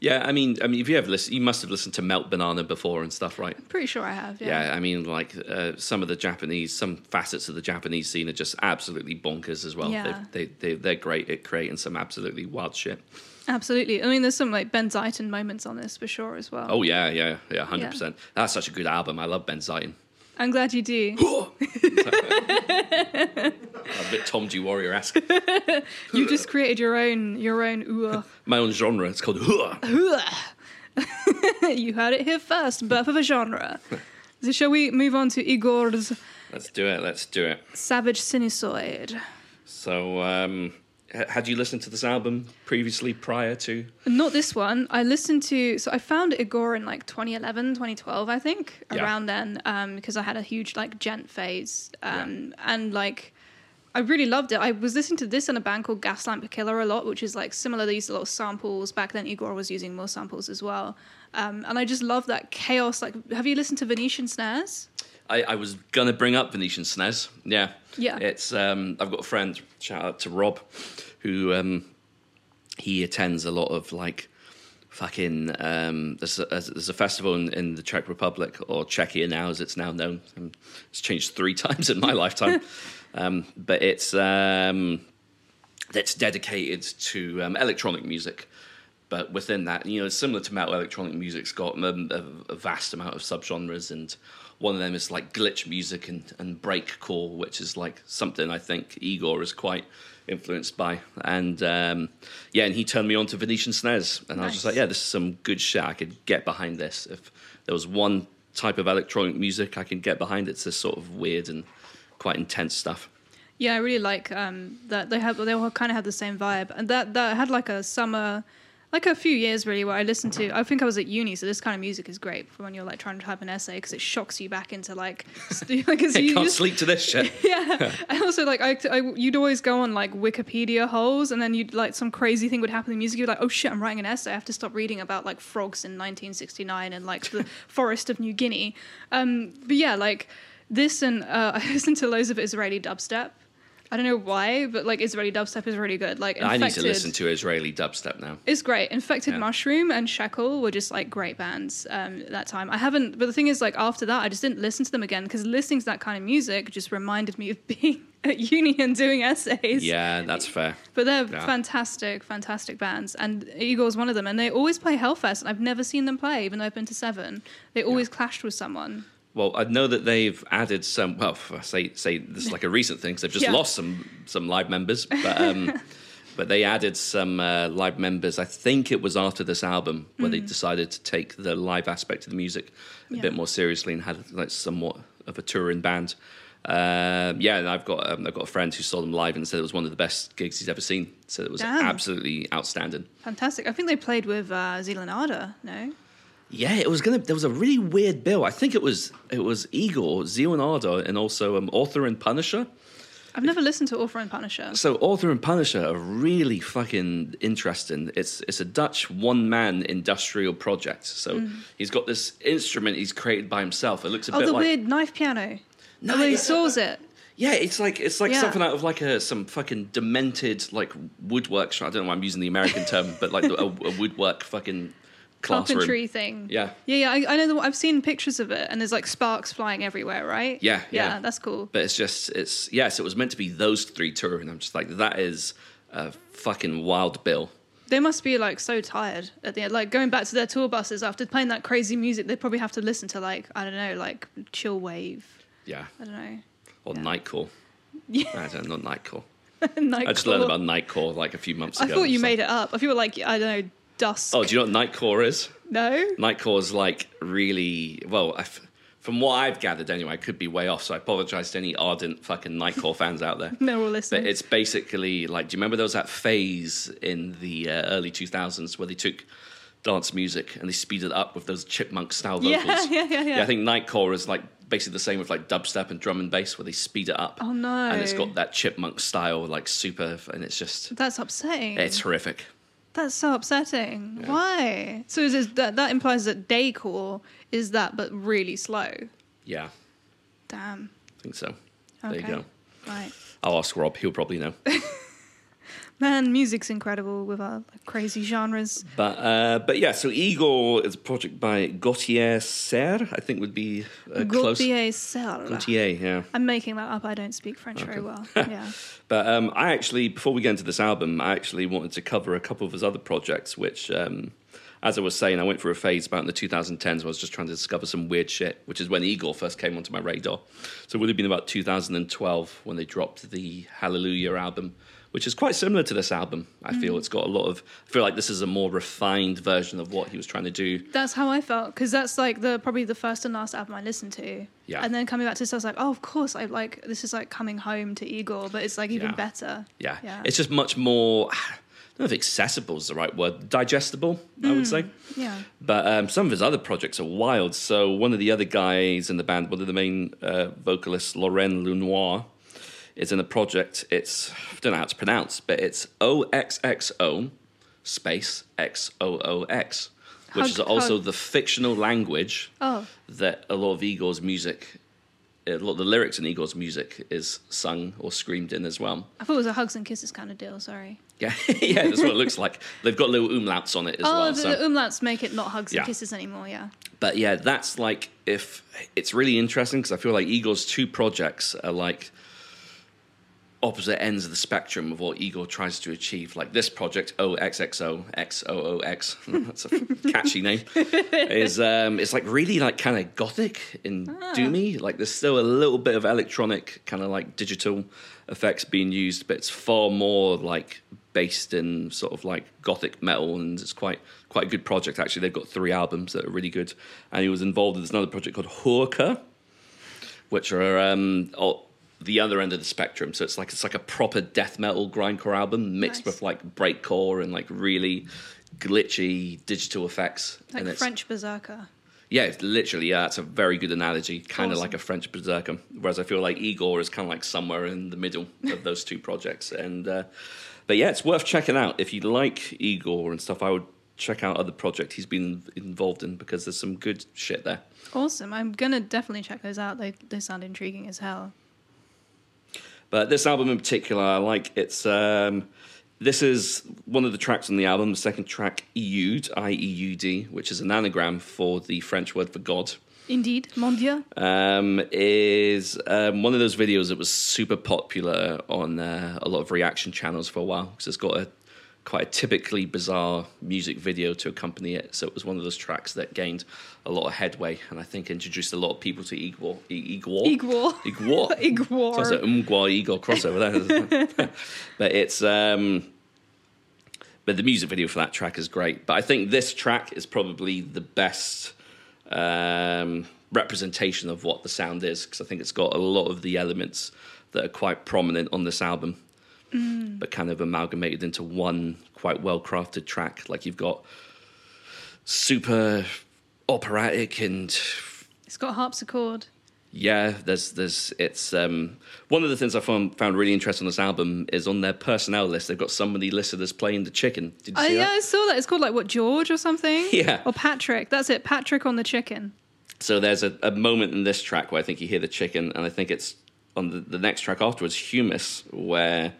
Yeah, I mean, I mean, if you ever listened, you must have listened to Melt Banana before and stuff, right? pretty sure I have. Yeah. Yeah, I mean, like uh, some of the Japanese, some facets of the Japanese scene are just absolutely bonkers as well. Yeah. They, they, they, they're great at creating some absolutely wild shit. Absolutely. I mean, there's some like Benzaiten moments on this for sure as well. Oh, yeah, yeah, yeah, 100%. That's such a good album. I love Benzaiten. I'm glad you do. a bit Tom G Warrior esque. You just created your own your own ooh. My own genre. It's called. Hua. you heard it here first. Birth of a genre. So shall we move on to Igorrr's Let's do it. Let's do it. Savage Sinusoid? So, um, had you listened to this album previously prior to? Not this one. I listened to, so I found Igorrr in like 2011, 2012, I think, Yeah. around then, um, because I had a huge like Djent phase. Um, And like, I really loved it. I was listening to this and a band called Gaslamp Killer a lot, which is like similar. They used a lot of samples. Back then, Igorrr was using more samples as well. Um, and I just love that chaos. Like, have you listened to Venetian Snares? I, I was gonna bring up Venetian Snares. Yeah, Yeah. It's um, I've got a friend. Shout out to Rob, who um, he attends a lot of like fucking. Um, there's, a, there's a festival in, in the Czech Republic or Czechia now, as it's now known. Um, It's changed three times in my lifetime, um, but it's um, that's dedicated to um, electronic music. But within that, you know, similar to metal, electronic music's got um, a, a vast amount of subgenres, and one of them is like glitch music and, and breakcore, which is like something I think Igorrr is quite influenced by. And um, yeah, and he turned me on to Venetian snares, and I was just like, yeah, this is some good shit. I could get behind this. If there was one type of electronic music I could get behind, it's this sort of weird and quite intense stuff. Yeah, I really like um, that they have. They all kind of have the same vibe, and that that had like a summer, like a few years really, where I listened to. I think I was at uni, so this kind of music is great for when you're like trying to type an essay because it shocks you back into like, like you can't just- sleep to this shit. yeah, and also like I, I, you'd always go on like Wikipedia holes, and then you'd like some crazy thing would happen in the music. You're like, oh shit, I'm writing an essay. I have to stop reading about like frogs in 1969 and like the forest of New Guinea. Um, but yeah, like this, and uh, I listened to loads of Israeli dubstep. I don't know why, but like Israeli dubstep is really good. Like I need to listen to Israeli dubstep now. it's great. Infected Yeah. Mushroom and Shekel were just like great bands um, that time. I haven't, but the thing is, like after that, I just didn't listen to them again because listening to that kind of music just reminded me of being at uni and doing essays. Yeah, that's fair. But they're Yeah. fantastic, fantastic bands, and Eagle Igorrr's one of them. And they always play Hellfest. And I've never seen them play, even though I've been to seven. They always clashed with someone. Well, I know that they've added some. Well, I say say this is like a recent thing because they've just Yeah. lost some some live members, but um, but they added some uh, live members. I think it was after this album where they decided to take the live aspect of the music a Mm. Yeah. bit more seriously and had like somewhat of a touring band. Um, yeah, and I've got um, I've got a friend who saw them live and said it was one of the best gigs he's ever seen. So it was Damn. absolutely outstanding. Fantastic. I think they played with uh, No. Yeah, it was gonna. There was a really weird bill. I think it was it was Igorrr, Zeonardo, and also um, Author and Punisher. I've never listened to Author and Punisher. So Author and Punisher are really fucking interesting. It's it's a Dutch one man industrial project. So he's got this instrument he's created by himself. It looks a Mm. Oh, bit the like weird knife piano. No, he saws it. yeah, it's like it's like Yeah. something out of like a some fucking demented like woodwork. I don't know why I'm using the American term, but like a, a woodwork fucking classroom. carpentry thing. Yeah. Yeah, yeah. I, I know. The, I've seen pictures of it, and there's like sparks flying everywhere, right? Yeah, yeah. yeah. that's cool. But it's just it's yes, it was meant to be those three touring. I'm just like that is a fucking wild bill. They must be like so tired at the end. Like going back to their tour buses after playing that crazy music, they probably have to listen to like I don't know, like chill wave. Yeah, I don't know. or Yeah. Nightcore. Yeah, I don't know Nightcore. Nightcore. I just learned about Nightcore like a few months I ago. I thought you made like, it up. I feel like I don't know dusk. Oh, do you know what Nightcore is? no. Nightcore is like really well. I, from what I've gathered, anyway, I could be way off. So I apologize to any ardent fucking Nightcore fans out there. No, we're But listening. it's basically like, do you remember there was that phase in the uh, early 2000s where they took dance music and they speeded it up with those chipmunk style vocals? Yeah, yeah, yeah, yeah. I think Nightcore is like basically the same with like dubstep and drum and bass where they speed it up. Oh, no. And it's got that chipmunk style, like super, and it's just, That's upsetting. it's horrific. That's so upsetting. Why? So is this, that that implies that daycore is that, but really slow. Yeah, Damn. I think so. There you go. Right. I'll ask Rob. He'll probably know. Man, music's incredible with our like, crazy genres. But uh, but yeah, so Igorrr is a project by Gautier Serre, I think would be uh. Gautier Serre. Gautier, yeah. I'm making that up. I don't speak French very well. Yeah. But um, I actually, before we get into this album, I actually wanted to cover a couple of his other projects, which um, as I was saying, I went through a phase about in the 2010s where I was just trying to discover some weird shit, which is when Igorrr first came onto my radar. So it would have been about 2012 when they dropped the Hallelujah album, which is quite similar to this album. I feel it's got a lot of. I feel like this is a more refined version of what he was trying to do. That's how I felt because that's like the probably the first and last album I listened to. Yeah. And then coming back to this, I was like, oh, of course, I like this is like coming home to Igorrr, but it's like even Yeah. better. Yeah. Yeah. It's just much more. I don't know if accessible is the right word. Digestible, I would say. Yeah. But um, some of his other projects are wild. So one of the other guys in the band, one of the main uh, vocalists, Lorraine Lunoir, is in a project. It's I don't know how to pronounce, but it's O X X O space X O O X, which Hug- is also hug. the fictional language Oh, that a lot of Igorrr's music, a lot of the lyrics in Igorrr's music is sung or screamed in as well. I thought it was a hugs and kisses kind of deal. Sorry. Yeah, yeah, that's what it looks like. They've got little umlauts on it as oh, well. the, so. the umlauts make it not hugs Yeah. and kisses anymore. Yeah. But yeah, that's like if it's really interesting because I feel like Igorrr's two projects are like opposite ends of the spectrum of what Igorrr tries to achieve. Like this project, Öxxö Xööx, that's a catchy name. Is um, it's like really like kind of gothic and doomy. Like there's still a little bit of electronic kind of like digital effects being used, but it's far more like based in sort of like gothic metal, and it's quite quite a good project actually. They've got three albums that are really good, and he was involved with another project called Whourkr, which are um, the other end of the spectrum. So it's like it's like a proper death metal grindcore album mixed Nice. with like breakcore and like really glitchy digital effects. Like and French berserker. yeah, it's literally, yeah, it's a very good analogy. Kind of Awesome. like a French berserker. Whereas I feel like Igorrr is kind of like somewhere in the middle of those two projects. And uh, but yeah, it's worth checking out if you like Igorrr and stuff. I would check out other projects he's been involved in because there's some good shit there. Awesome. I'm gonna definitely check those out. They they sound intriguing as hell. But this album in particular, I like. It's um, this is one of the tracks on the album. The second track, Eud, I E U D, which is an anagram for the French word for God. Indeed, mon dieu. um, is um, one of those videos that was super popular on uh, a lot of reaction channels for a while because it's got a quite a typically bizarre music video to accompany it. So it was one of those tracks that gained a lot of headway and I think introduced a lot of people to Igorrr. Igorrr. Igorrr. Igorrr. Igorrr. Sounds like Umgwa Igor crossover there. but it's um, but the music video for that track is great. But I think this track is probably the best um, representation of what the sound is because I think it's got a lot of the elements that are quite prominent on this album, but kind of amalgamated into one quite well crafted track. Like you've got super operatic and It's got harpsichord. yeah, there's there's it's um one of the things I found found really interesting on this album is on their personnel list they've got somebody listed as playing the chicken. Did you Oh yeah, that? I saw that. It's called like what George or something. Yeah. Or Patrick. That's it. Patrick on the chicken. So there's a, a moment in this track where I think you hear the chicken, and I think it's on the, the next track afterwards, Houmous, where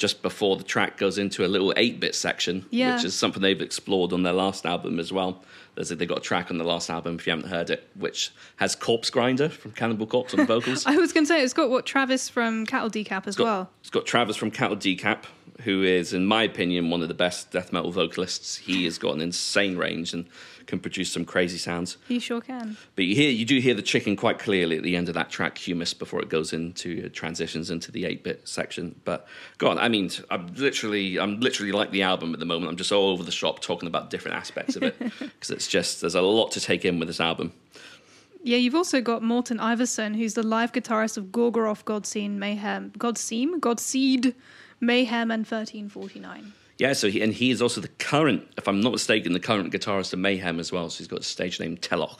just before the track goes into a little 8 bit section, Yeah. which is something they've explored on their last album as well. There's a, they got a track on the last album, if you haven't heard it, which has Corpsegrinder from Cannibal Corpse on the vocals. I was going to say it's got what Travis from Cattle Decap as got, well. It's got Travis from Cattle Decap, who is, in my opinion, one of the best death metal vocalists. He has got an insane range and can produce some crazy sounds. He sure can. But you hear, you do hear the chicken quite clearly at the end of that track, Houmous, before it goes into uh, transitions into the eight bit section. But go on, I mean, I'm literally, I'm literally like the album at the moment. I'm just all over the shop talking about different aspects of it because it's just there's a lot to take in with this album. Yeah, you've also got Morten Iversen, who's the live guitarist of Gorgoroth, Godseen, Mayhem, Godseam, Godseed, Mayhem, and 1349. Yeah, so he, and he is also the current, if I'm not mistaken, the current guitarist of Mayhem as well. So he's got a stage name Teloch.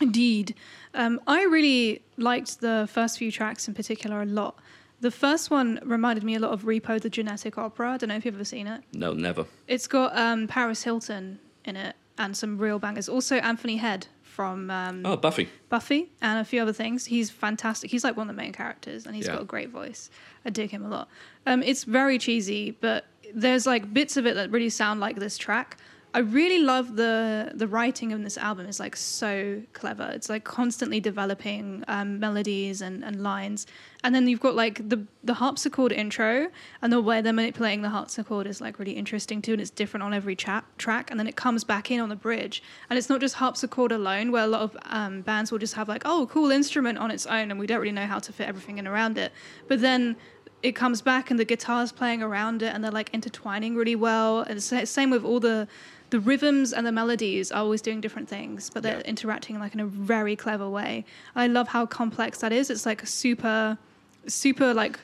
Indeed. Um, I really liked the first few tracks in particular a lot. The first one reminded me a lot of Repo the Genetic Opera. I don't know if you've ever seen it. No, never. It's got um, Paris Hilton in it and some real bangers. Also, Anthony Head from um, Oh, Buffy. Buffy and a few other things. He's fantastic. He's like one of the main characters, and he's Yeah. got a great voice. I dig him a lot. Um, it's very cheesy, but there's like bits of it that really sound like this track. I really love the the writing in this album is like so clever. It's like constantly developing um, melodies and, and lines, and then you've got like the the harpsichord intro and the way they're manipulating the harpsichord is like really interesting too, and it's different on every cha- track. And then it comes back in on the bridge, and it's not just harpsichord alone, where a lot of um, bands will just have like oh cool instrument on its own, and we don't really know how to fit everything in around it. But then it comes back and the guitar's playing around it and they're like intertwining really well and it's same with all the the rhythms and the melodies are always doing different things but they're Yeah. interacting like in a very clever way i love how complex that is it's like super super like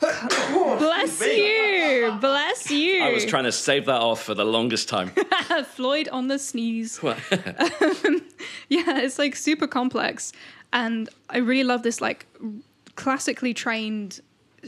bless you bless you I was trying to save that off for the longest time. floyd on the sneeze Well, um, yeah, it's like super complex. And I really love this like classically trained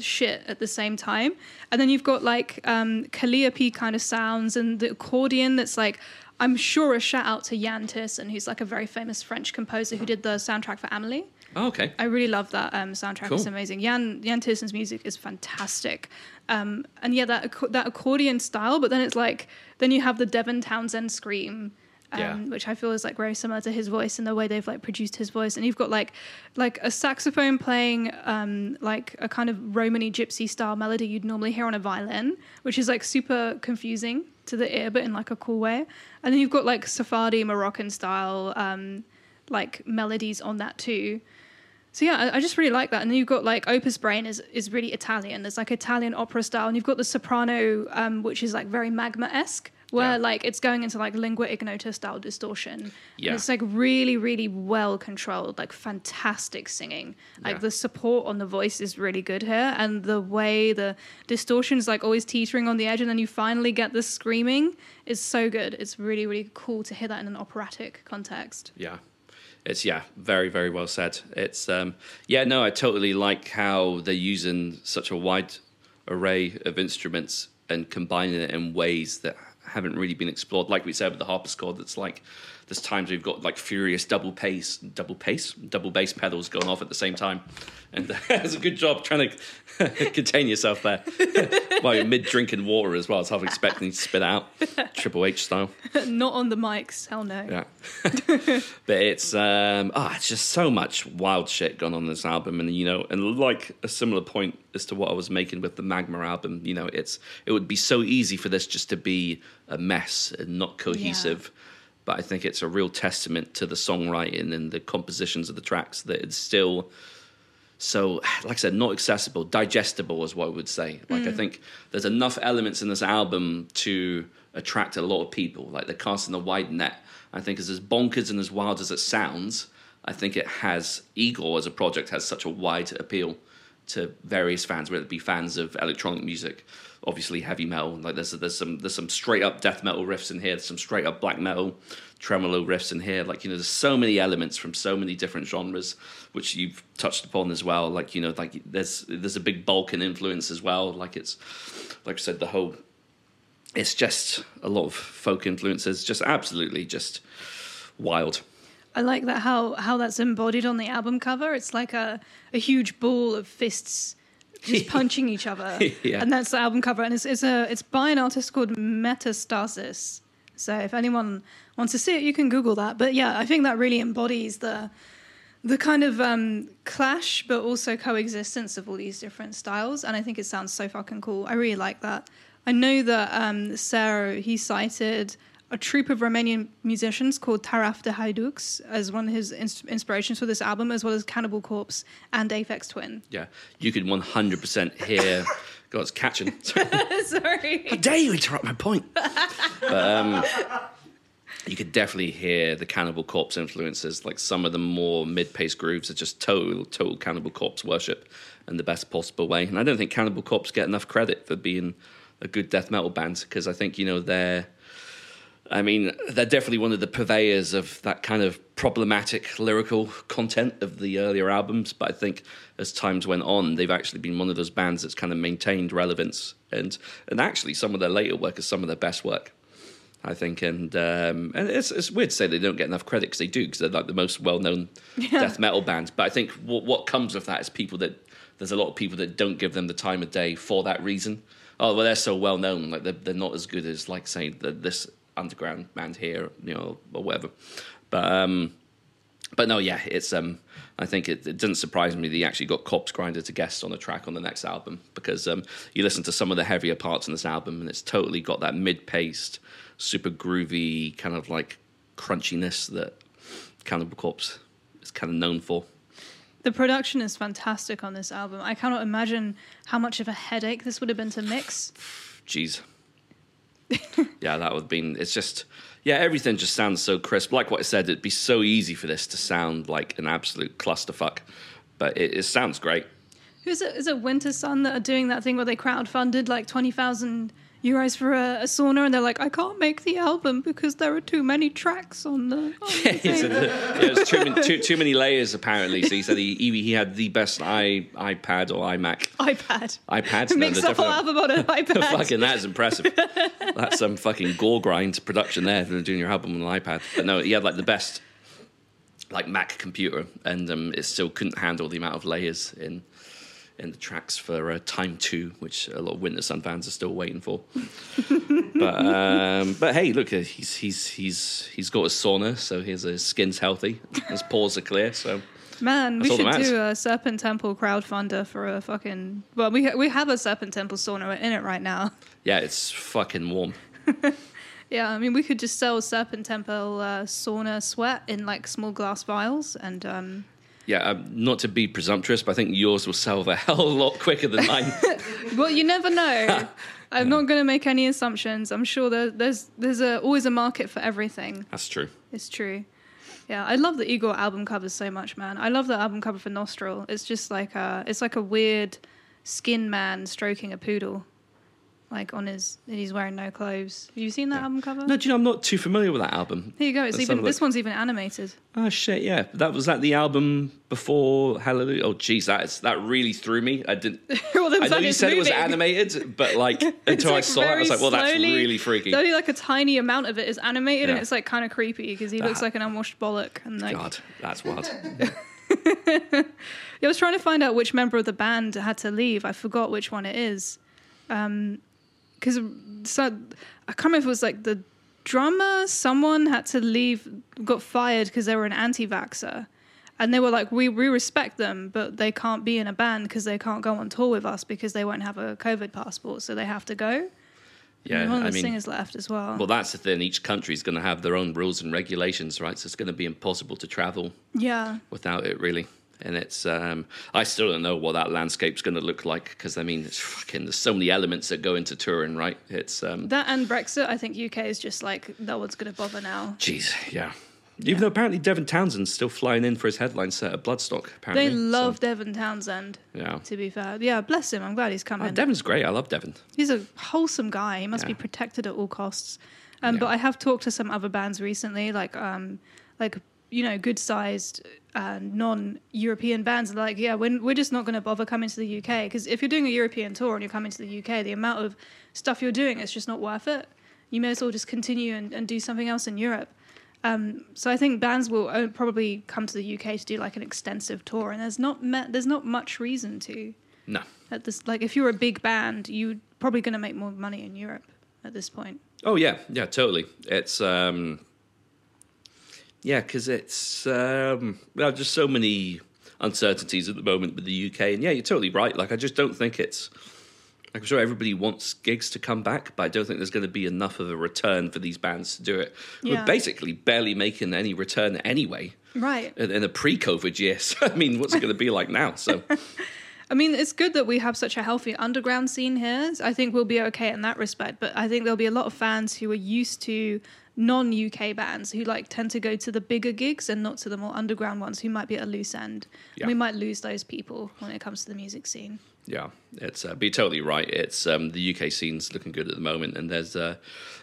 shit at the same time. And then you've got like um Calliope kind of sounds and the accordion that's like I'm sure a shout out to Yann Tiersen, who's like a very famous French composer who did the soundtrack for Amelie. oh, okay. I really love that um, soundtrack. It's amazing. Jan Yann Tiersen's music is fantastic, um, and yeah, that that accordion style. But then it's like then you have the Devin Townsend scream, um, which I feel is like very similar to his voice and the way they've like produced his voice. And you've got like like a saxophone playing um, like a kind of Romany gypsy style melody you'd normally hear on a violin, which is like super confusing to the ear, but in like a cool way. And then you've got like Sephardi Moroccan style um, like melodies on that too. So yeah, I, I just really like that. And then you've got like Opus Brain is is really Italian. There's like Italian opera style, and you've got the soprano, um, which is like very magma esque, where Yeah. like it's going into like lingua ignota style distortion. And Yeah. it's like really, really well controlled, like fantastic singing. Like Yeah. the support on the voice is really good here, and the way the distortion's like always teetering on the edge, and then you finally get the screaming is so good. It's really, really cool to hear that in an operatic context. Yeah. It's yeah, very very well said. It's um yeah, no, I totally like how they're using such a wide array of instruments and combining it in ways that haven't really been explored. Like we said with the harpsichord, that's like there's times we've got like furious double pace, double pace, double bass pedals going off at the same time, and it's a good job trying to contain yourself there while you're mid drinking water as well. So I'm expecting to spit out, Triple H style. Not on the mics, hell no. Yeah. but it's um ah, it's just so much wild shit going on in this album and you know and like a similar point as to what I was making with the Magma album, you know, it's it would be so easy for this just to be a mess and not cohesive. But I think it's a real testament to the songwriting and the compositions of the tracks that it's still so like I said, not accessible, digestible is what I would say. Like I mm. think there's enough elements in this album to attract a lot of people. Like they're casting a wide net. I think as as bonkers and as wild as it sounds, I think it has Igorrr as a project has such a wide appeal to various fans, whether it be fans of electronic music, obviously heavy metal. Like there's there's some there's some straight up death metal riffs in here. There's some straight up black metal tremolo riffs in here. Like you know, there's so many elements from so many different genres, which you've touched upon as well. Like you know, like there's there's a big Balkan influence as well. Like it's like I said, the whole it's just a lot of folk influences. Just absolutely just wild. I like that how how that's embodied on the album cover. It's like a a huge ball of fists just punching each other, Yeah. and that's the album cover. And it's it's a it's by an artist called Metastazis. So if anyone wants to see it, you can Google that. But yeah, I think that really embodies the the kind of um, clash, but also coexistence of all these different styles. And I think it sounds so fucking cool. I really like that. I know that um, Serre, he cited a troupe of Romanian musicians called Taraf de Haiduks as one of his ins- inspirations for this album, as well as Cannibal Corpse and Aphex Twin. Yeah, you could 100% hear. God, it's catching. Sorry. How dare you interrupt my point? but, um, you could definitely hear the Cannibal Corpse influences. Like some of the more mid-paced grooves are just total, total Cannibal Corpse worship in the best possible way. And I don't think Cannibal Corpse get enough credit for being a good death metal band because I think you know they're. I mean, they're definitely one of the purveyors of that kind of problematic lyrical content of the earlier albums. But I think as times went on, they've actually been one of those bands that's kind of maintained relevance. And and actually, some of their later work is some of their best work. I think, and um, and it's it's weird to say they don't get enough credit because they do because they're like the most well known death metal band. But I think what what comes with that is people that there's a lot of people that don't give them the time of day for that reason. Oh well, they're so well known, like they're, they're not as good as like say the, this underground band here, you know, or whatever. But um, but no, yeah, it's um, I think it, it didn't surprise me that he actually got Corpsegrinder to guest on a track on the next album because um, you listen to some of the heavier parts in this album and it's totally got that mid-paced, super groovy kind of like crunchiness that Cannibal Corpse is kind of known for. The production is fantastic on this album. I cannot imagine how much of a headache this would have been to mix. Jeez. yeah, that would have been. It's just, yeah, everything just sounds so crisp. Like what I said, it'd be so easy for this to sound like an absolute clusterfuck, but it, it sounds great. Who's it? Is it Wintersun that are doing that thing where they crowdfunded like twenty thousand euros for a, a, sauna, and they're like, I can't make the album because there are too many tracks on the. On yeah, the yeah, there's too many, too, too, many layers apparently. So he said he he had the best i iPad or iMac. iPad. iPad. No, makes the whole album on an iPad. fucking that is impressive. That's some fucking gore grind production there for doing your album on an iPad. But no, he had like the best like Mac computer, and um, it still couldn't handle the amount of layers in in the tracks for uh, Time Two, which a lot of Wintersun fans are still waiting for. but um, but hey, look, uh, he's he's he's he's got a sauna, so his, his skin's healthy, his pores are clear. So man, we should do a Serpent Temple crowdfunder for a fucking. Well, we ha- we have a Serpent Temple sauna in it right now. Yeah, it's fucking warm. yeah, I mean, we could just sell Serpent Temple uh, sauna sweat in like small glass vials and. Um, yeah, um, not to be presumptuous, but I think yours will sell a hell of a lot quicker than mine. well, you never know. I'm not going to make any assumptions. I'm sure there, there's there's a, always a market for everything. That's true. It's true. Yeah, I love the Igorrr album covers so much, man. I love the album cover for Nostril. It's just like a, it's like a weird skin man stroking a poodle like on his he's wearing no clothes. Have you seen that yeah. album cover? No, do you know I'm not too familiar with that album. Here you go. It's even this one's even animated. Oh shit! Yeah, that was that the album before Hallelujah. Oh jeez, that is that really threw me. I didn't. well, I know you said moving. it was animated, but like until like I saw it, I was like, well, slowly, that's really freaky. Only like a tiny amount of it is animated, yeah. and it's like kind of creepy because he that, looks like an unwashed bollock. And like, God, that's wild. yeah, I was trying to find out which member of the band had to leave. I forgot which one it is. Um, because so I can't remember if it was like the drummer, someone had to leave, got fired because they were an anti-vaxer. And they were like, we, we respect them, but they can't be in a band because they can't go on tour with us because they won't have a COVID passport, so they have to go. Yeah, and one of the I mean, singers left as well. Well, that's the thing. Each country is going to have their own rules and regulations, right? So it's going to be impossible to travel. Yeah. Without it, really and it's um, I still don't know what that landscape's going to look like because I mean it's fucking there's so many elements that go into touring, right? It's um, that and Brexit. I think UK is just like no one's going to bother now. Jeez, yeah. Even yeah. though apparently Devin Townsend's still flying in for his headline set at Bloodstock. Apparently they love so. Devin Townsend. Yeah. To be fair, yeah, bless him. I'm glad he's coming. Oh, Devin's great. I love Devin. He's a wholesome guy. He must yeah. be protected at all costs. Um, yeah. But I have talked to some other bands recently, like um, like you know, good sized uh, non European bands are like, yeah, we're, we're just not going to bother coming to the UK. Because if you're doing a European tour and you're coming to the UK, the amount of stuff you're doing is just not worth it. You may as well just continue and, and do something else in Europe. Um, so I think bands will uh, probably come to the UK to do like an extensive tour, and there's not me- there's not much reason to. No. At this, like, if you're a big band, you're probably going to make more money in Europe at this point. Oh yeah, yeah, totally. It's um, yeah, because it's um, well, just so many uncertainties at the moment with the UK, and yeah, you're totally right. Like, I just don't think it's. I'm sure everybody wants gigs to come back, but I don't think there's going to be enough of a return for these bands to do it. Yeah. We're basically barely making any return anyway. Right. In, in a pre-COVID year, so I mean, what's it going to be like now? So. I mean, it's good that we have such a healthy underground scene here. I think we'll be okay in that respect. But I think there'll be a lot of fans who are used to non UK bands who like tend to go to the bigger gigs and not to the more underground ones who might be at a loose end. Yeah. We might lose those people when it comes to the music scene. Yeah, it's uh, be totally right. It's um, the UK scene's looking good at the moment, and there's uh,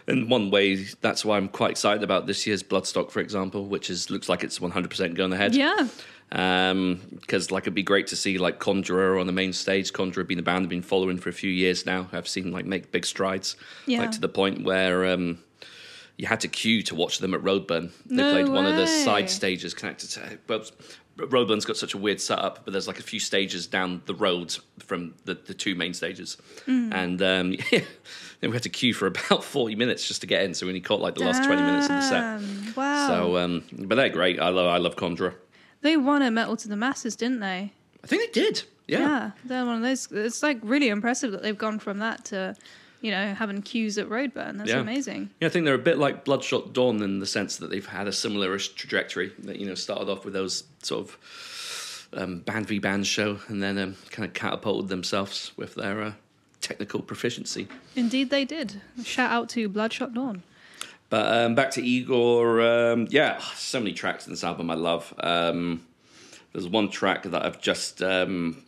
in one way that's why I'm quite excited about this year's Bloodstock, for example, which is looks like it's 100 percent going ahead. Yeah. Because um, like it'd be great to see like Conjurer on the main stage. Conjurer being a band I've been following for a few years now. I've seen like make big strides, yeah. like to the point where um, you had to queue to watch them at Roadburn. They no played way. one of the side stages connected to. But Roadburn's got such a weird setup, but there's like a few stages down the road from the, the two main stages, and um, yeah, then we had to queue for about forty minutes just to get in. So we only caught like the last twenty minutes of the set. Wow. So, um, but they're great. I love I love Conjurer. they won a Metal to the Masses, didn't they? I think they did. Yeah. Yeah. they're one of those. It's like really impressive that they've gone from that to, you know, having queues at Roadburn. That's Yeah. amazing. Yeah, I think they're a bit like Bloodshot Dawn in the sense that they've had a similar-ish trajectory. That you know started off with those sort of um, band v band show, and then um, kind of catapulted themselves with their uh, technical proficiency. Indeed, they did. Shout out to Bloodshot Dawn. But um, back to Igorrr, um, yeah, so many tracks in this album I love. Um, there's one track that I've just um,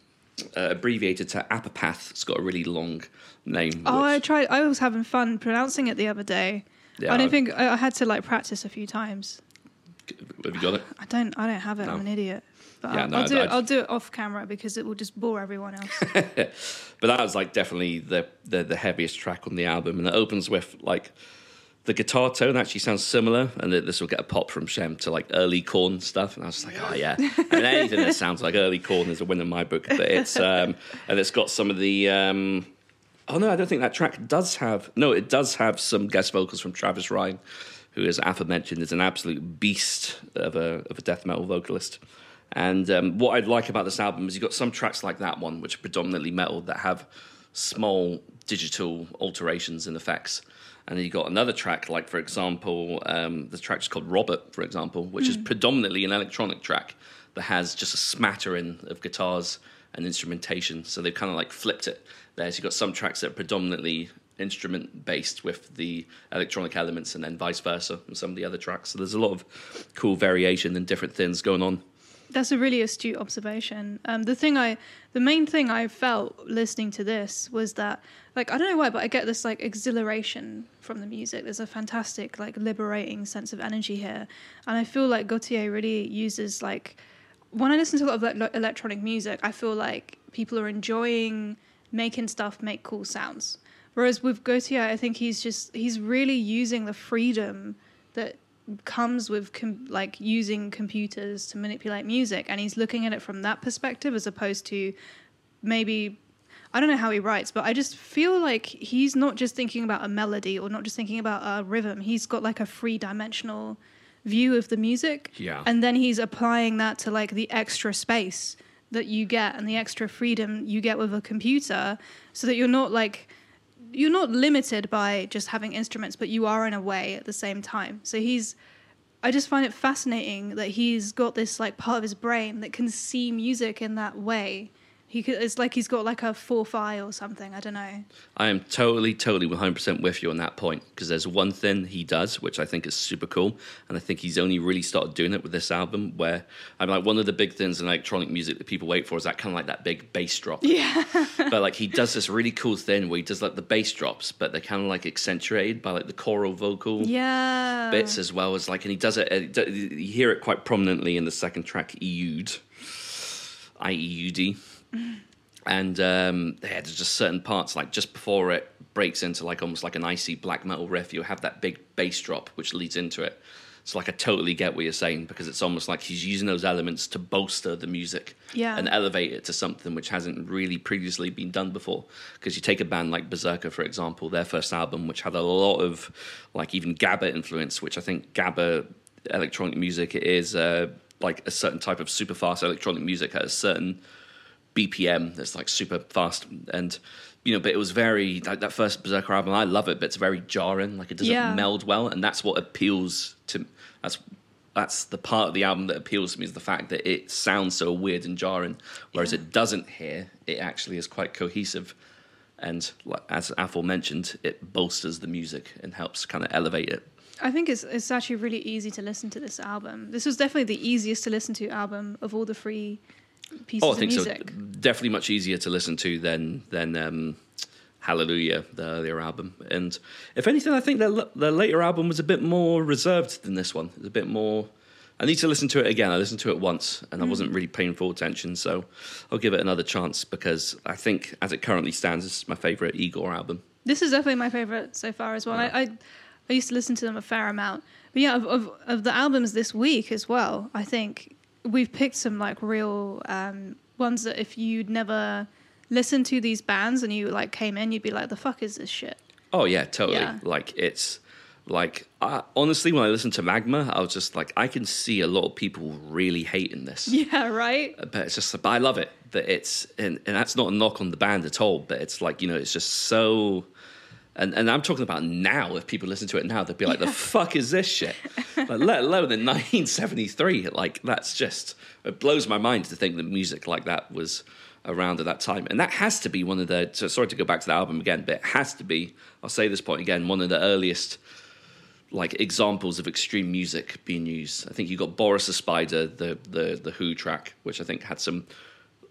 uh, abbreviated to Apopath. It's got a really long name. Oh, I tried. I was having fun pronouncing it the other day. Yeah, I don't think I I had to like practice a few times. have you got it? I don't. I don't have it. No. I'm an idiot. But Yeah, I'll, no, I'll do it. I'll do it off camera because it will just bore everyone else. but that was like definitely the, the the heaviest track on the album, and it opens with like the guitar tone actually sounds similar, and this will get a pop from Shem to like early Korn stuff, and I was like, oh yeah, I mean anything that sounds like early Korn is a win in my book. But it's um, and it's got some of the. Um, oh no, I don't think that track does have. No, it does have some guest vocals from Travis Ryan, who, as Alpha mentioned, is an absolute beast of a of a death metal vocalist. And um, what I like about this album is you've got some tracks like that one, which are predominantly metal, that have small digital alterations and effects. And then you've got another track, like, for example, um, the track's called Robert, for example, which is predominantly an electronic track that has just a smattering of guitars and instrumentation. So they've kind of like flipped it there. So you've got some tracks that are predominantly instrument based with the electronic elements and then vice versa and some of the other tracks. So there's a lot of cool variation and different things going on. That's a really astute observation. Um, the thing I, the main thing I felt listening to this was that, like, I don't know why, but I get this like exhilaration from the music. There's a fantastic, like, liberating sense of energy here, and I feel like Gautier really uses like, when I listen to a lot of like, electronic music, I feel like people are enjoying making stuff make cool sounds. Whereas with Gautier, I think he's just he's really using the freedom that comes with com- like using computers to manipulate music and he's looking at it from that perspective as opposed to maybe I don't know how he writes, but I just feel like he's not just thinking about a melody or not just thinking about a rhythm. He's got like a three dimensional view of the music. Yeah. And then he's applying that to like the extra space that you get and the extra freedom you get with a computer so that you're not like you're not limited by just having instruments, but you are in a way at the same time. So he's, I just find it fascinating that he's got this like part of his brain that can see music in that way. He could, it's like he's got like a four five or something. I don't know. I am totally, totally 100% with you on that point because there's one thing he does which I think is super cool, and I think he's only really started doing it with this album. Where I'm like, one of the big things in electronic music that people wait for is that kind of like that big bass drop. Yeah. but like he does this really cool thing where he does like the bass drops, but they're kind of like accentuated by like the choral vocal yeah. bits as well as like, and he does it. uh, You hear it quite prominently in the second track, Eud, I E U D, and um, yeah, there's just certain parts like just before it breaks into like almost like an icy black metal riff, you have that big bass drop which leads into it. So like I totally get what you're saying because it's almost like he's using those elements to bolster the music Yeah. and elevate it to something which hasn't really previously been done before. Because you take a band like Berzerker, for example, their first album, which had a lot of like even Gabba influence, which I think Gabba electronic music is uh, like a certain type of super fast electronic music at a certain BPM that's like super fast and you know but it was very like that first Berzerker album I love it but it's very jarring like it doesn't Yeah. meld well and that's what appeals to that's that's the part of the album that appeals to me is the fact that it sounds so weird and jarring whereas Yeah. it doesn't here it actually is quite cohesive and like, as Athel mentioned it bolsters the music and helps kind of elevate it I think it's it's actually really easy to listen to this album. This was definitely the easiest to listen to album of all the three pieces Oh, I of think so. Definitely much easier to listen to than than um, Hallelujah, the earlier album. And if anything, I think the the later album was a bit more reserved than this one. It's a bit more. I need to listen to it again. I listened to it once and I wasn't really paying full attention, so I'll give it another chance because I think, as it currently stands, this is my favorite Igorrr album. This is definitely my favorite so far as well. I, I I used to listen to them a fair amount, but yeah, of, of of the albums this week as well. I think we've picked some like real um, ones that if you'd never listened to these bands and you like came in, you'd be like, "The fuck is this shit?" Oh yeah, totally. Yeah. Like it's like I, honestly, when I listened to Magma, I was just like, I can see a lot of people really hating this. Yeah, right. But it's just, but I love it that it's, and, and that's not a knock on the band at all. But it's like you know, it's just so. And, and I'm talking about now. If people listen to it now, they'd be like, "The fuck is this shit?" like, let alone in 1973. Like that's just it blows my mind to think that music like that was around at that time. And that has to be one of the. So sorry to go back to the album again, but it has to be. I'll say this point again. One of the earliest like examples of extreme music being used. I think you got Boris the Spider, the the the Who track, which I think had some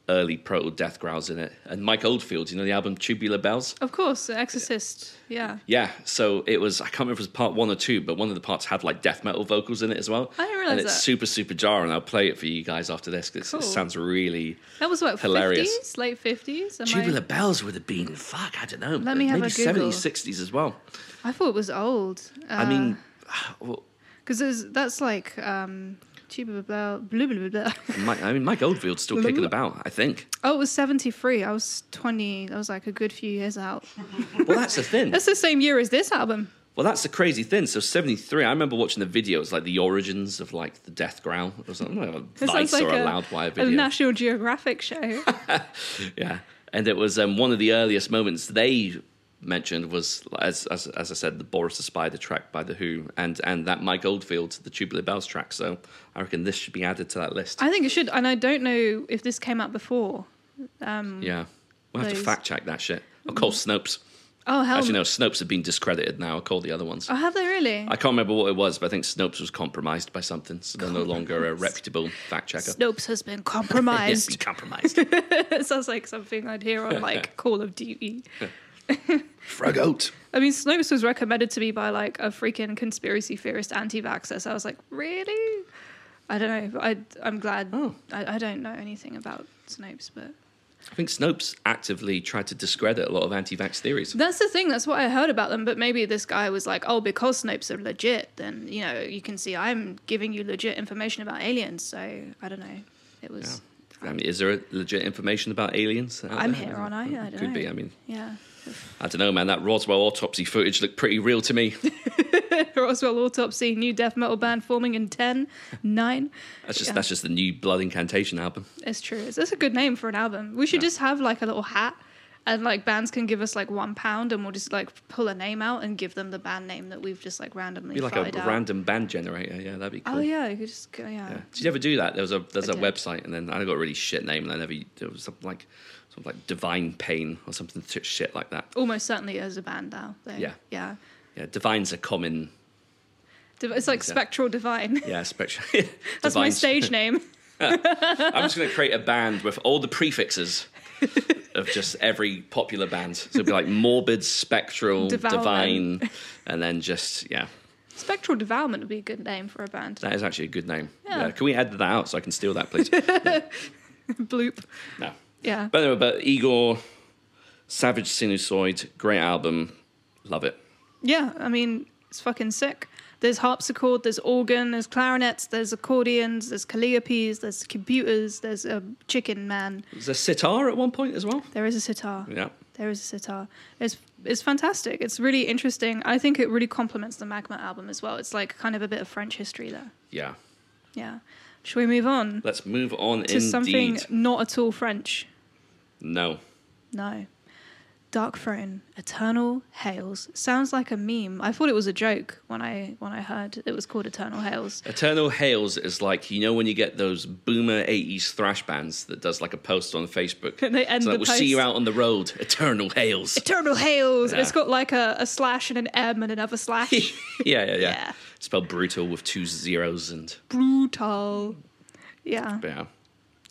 early proto death growls in it, and Mike Oldfield, you know the album Tubular Bells. Of course, Exorcist. Yeah. Yeah, so it was. I can't remember if it was part one or two, but one of the parts had like death metal vocals in it as well. I didn't realise And it's that. super super jarring. I'll play it for you guys after this because Cool. it sounds really. That was what Hilarious. 50s, late 50s. Am Tubular I, Bells would have been fuck. I don't know. Let me have maybe a Google. 70s, 60s as well. I thought it was old. I mean, well, because that's like um, Blah, blah, blah, blah. Mike, I mean, Mike Oldfield's still kicking about. I think. Oh, it was 73. I was 20. I was like a good few years out. Well, that's the thing. That's the same year as this album. Well, that's the crazy thing. So seventy three. I remember watching the videos, like the origins of like the death growl. or something, like, a It Vice sounds like or a, a, Loudwire a video. National Geographic show. yeah, and it was um, one of the earliest moments they mentioned was as, as as I said, the Boris the Spider track by the Who, and and that Mike Oldfield, the Tubular Bells track. So I reckon this should be added to that list. I think it should, and I don't know if this came out before. Um, yeah, we'll have to fact check that shit. I'll call Snopes. Oh hell! Actually, no, Snopes have been discredited now. I'll call the other ones. Oh, have they really? I can't remember what it was, but I think Snopes was compromised by something, so they're no longer a reputable fact checker. Snopes has been Yes, compromised. be compromised. sounds like something I'd hear on like Call of Duty. Frog out. I mean, Snopes was recommended to me by like a freaking conspiracy theorist anti-vaxxer. So I was like, really? I don't know. I, I'm glad. Oh. I, I don't know anything about Snopes, but I think Snopes actively tried to discredit a lot of anti-vax theories. that's the thing. That's what I heard about them. But maybe this guy was like, oh, because Snopes are legit, then you know you can see I'm giving you legit information about aliens. So I don't know. It was. I mean, is there legit information about aliens? out I'm there? here, aren't I? I don't Could know. be. I mean, Yeah. I don't know, man. That Roswell autopsy footage looked pretty real to me. Roswell Autopsy, new death metal band forming in 10, 9. That's just Yeah. that's just the new Blood Incantation album. It's true. It's, that's a good name for an album. We should just have like a little hat and like bands can give us like one pound and we'll just like pull a name out and give them the band name that we've just like randomly Be like a out. random band generator. Yeah, that'd be oh, cool. Oh yeah, you could just go yeah. Yeah. Did you ever do that? There was a there's I a did. website, and then I got a really shit name, and I never. It was something like something like Divine Pain or something sh- shit like that. Almost certainly as a band now. though. Yeah. Yeah. Yeah, Divine's a common. Div- It's like Yeah. Spectral Divine. Yeah, spectrum. That's my stage name. I'm just going to create a band with all the prefixes of just every popular band. So it'd be like morbid, spectral, divine, and then just yeah. Spectral Devourment would be a good name for a band. That is actually a good name. Yeah. Yeah. Can we add that out so I can steal that, please? Bloop. no. Yeah. But anyway, but Igorrr, Savage Sinusoid, great album, love it. Yeah, I mean, it's fucking sick. There's harpsichord, there's organ, there's clarinets, there's accordions, there's calliopes, there's computers, there's a chicken man. There's a sitar at one point as well. There is a sitar. Yeah. There is a sitar. It's it's fantastic. It's really interesting. I think it really complements the Magma album as well. It's like kind of a bit of French history there. Yeah. Yeah. Should we move on Let's move on to indeed. something not at all French? No. No. Darkthrone, Eternal Hails. Sounds like a meme. I thought it was a joke when I when I heard it was called Eternal Hails. Eternal Hails is like you know when you get those boomer '80s thrash bands that does like a post on Facebook. And they end so like, the we'll see you out on the road. Eternal Hails. Eternal Hails. And Yeah. It's got like a, a slash and an M and another slash. yeah, yeah, yeah, Yeah. Spelled brutal with two zeros and Brutal. Yeah. yeah.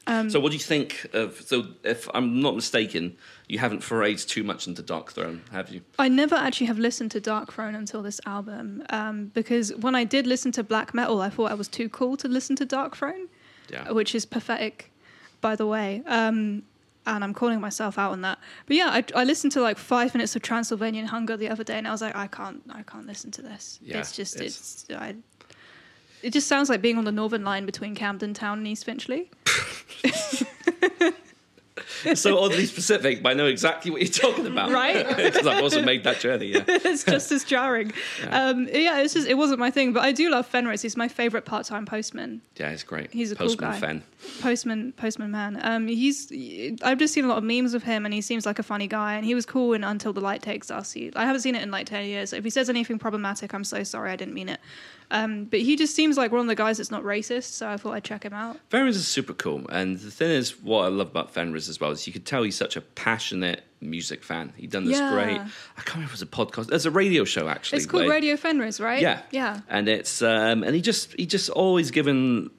Um, so what do you think of? So if I'm not mistaken, you haven't forayed too much into Darkthrone, have you? I never actually have listened to Darkthrone until this album um, because when I did listen to black metal, I thought I was too cool to listen to Darkthrone, Yeah. which is pathetic, by the way. Um, and I'm calling myself out on that. But yeah, I, I listened to like five minutes of Transylvanian Hunger the other day, and I was like, I can't, I can't listen to this. Yeah, it's just, it's- it's, I, it just sounds like being on the northern line between Camden Town and East Finchley. so oddly specific, but I know exactly what you're talking about. Right? Because I've also made that journey. Yeah. it's just as jarring. Yeah. Um, yeah, it's just it wasn't my thing, but I do love Fenriz. He's my favorite part-time postman. Yeah, he's great. He's a postman cool guy. Fen. Postman, postman man. Um, he's I've just seen a lot of memes of him, and he seems like a funny guy. And he was cool in Until the Light Takes Us. He, I haven't seen it in like ten years. So if he says anything problematic, I'm so sorry. I didn't mean it. Um, but he just seems like one of the guys that's not racist, so I thought I'd check him out. Fenriz is super cool, and the thing is, what I love about Fenriz as well is you could tell he's such a passionate music fan. He done this Yeah. great. I can't remember if it was a podcast. There's a radio show actually. It's called Radio Fenriz, right? Yeah, yeah. and it's um, and he just he just always given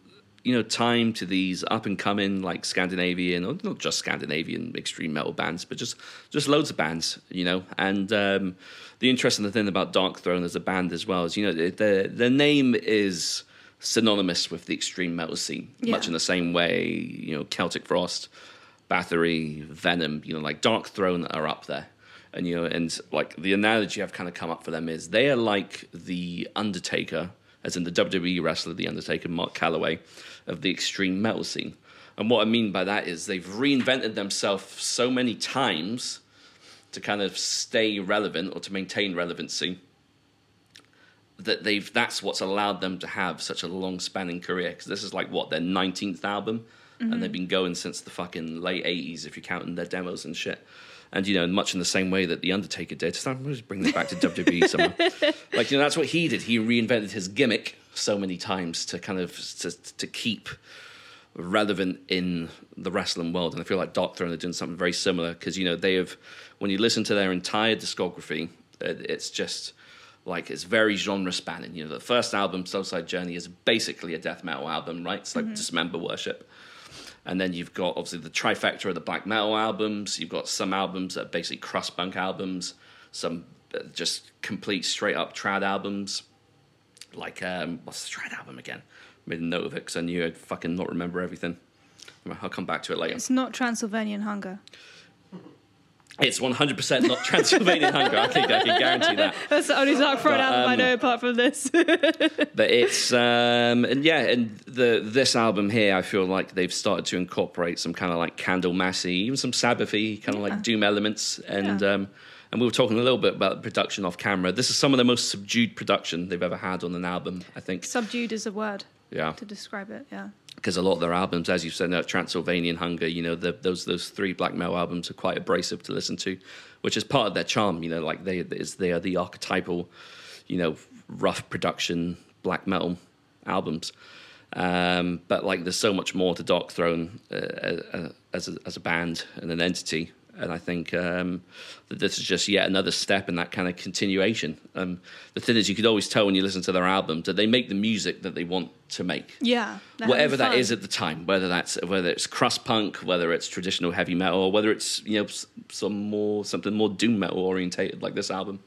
you know time to these up and coming like Scandinavian or not just Scandinavian extreme metal bands, but just just loads of bands, you know. And um, the interesting thing about Darkthrone as a band as well is you know their their name is synonymous with the extreme metal scene, much in the same way you know Celtic Frost, Bathory, Venom, you know, like Darkthrone are up there. And you know, and like the analogy I've kind of come up for them is they are like the Undertaker, as in the WWE wrestler, the Undertaker, Mark Calaway, of the extreme metal scene. And what I mean by that is they've reinvented themselves so many times to kind of stay relevant or to maintain relevancy that they've that's what's allowed them to have such a long spanning career because this is like what their 19th album and they've mm-hmm. been going since the fucking late 80s if you're counting their demos and shit and you know much in the same way that the undertaker did so i'm going to bring this back to wwe somewhere like you know that's what he did he reinvented his gimmick so many times to kind of to, to keep relevant in the wrestling world. And I feel like Darkthrone are doing something very similar because, you know, they have, when you listen to their entire discography, it, it's just like it's very genre spanning. You know, the first album, Soulside Journey, is basically a death metal album, right? It's like mm-hmm. Dismember Worship. And then you've got obviously the trifecta of the black metal albums. You've got some albums that are basically crust punk albums, some uh, just complete straight up trad albums. Like, um, what's the trad album again? Made a note of it because I knew I'd fucking not remember everything. I'll come back to it later. It's not Transylvanian hunger. It's 100% not Transylvanian hunger. I can, I can guarantee that. That's the only Darkthrone album I um, know apart from this. But it's um, and yeah, and the this album here, I feel like they've started to incorporate some kind of like Candle Massey, even some Sabbathy kind of like doom elements, and Yeah. um, and we were talking a little bit about production off camera. This is some of the most subdued production they've ever had on an album, I think. Subdued is a word Yeah, to describe it. Yeah. Because a lot of their albums, as you've said, uh, Transylvanian Hunger, you know, the, those those three black metal albums are quite abrasive to listen to, which is part of their charm. You know, like they is they are the archetypal, you know, rough production black metal albums. Um, but like, there's so much more to Darkthrone uh, uh, as a, as a band and an entity. And I think um, that this is just yet another step in that kind of continuation. Um, the thing is, you could always tell when you listen to their albums that they make the music that they want to make Yeah. whatever that is at the time, whether that's whether it's crust punk, whether it's traditional heavy metal, or whether it's you know some more something more doom metal orientated like this album.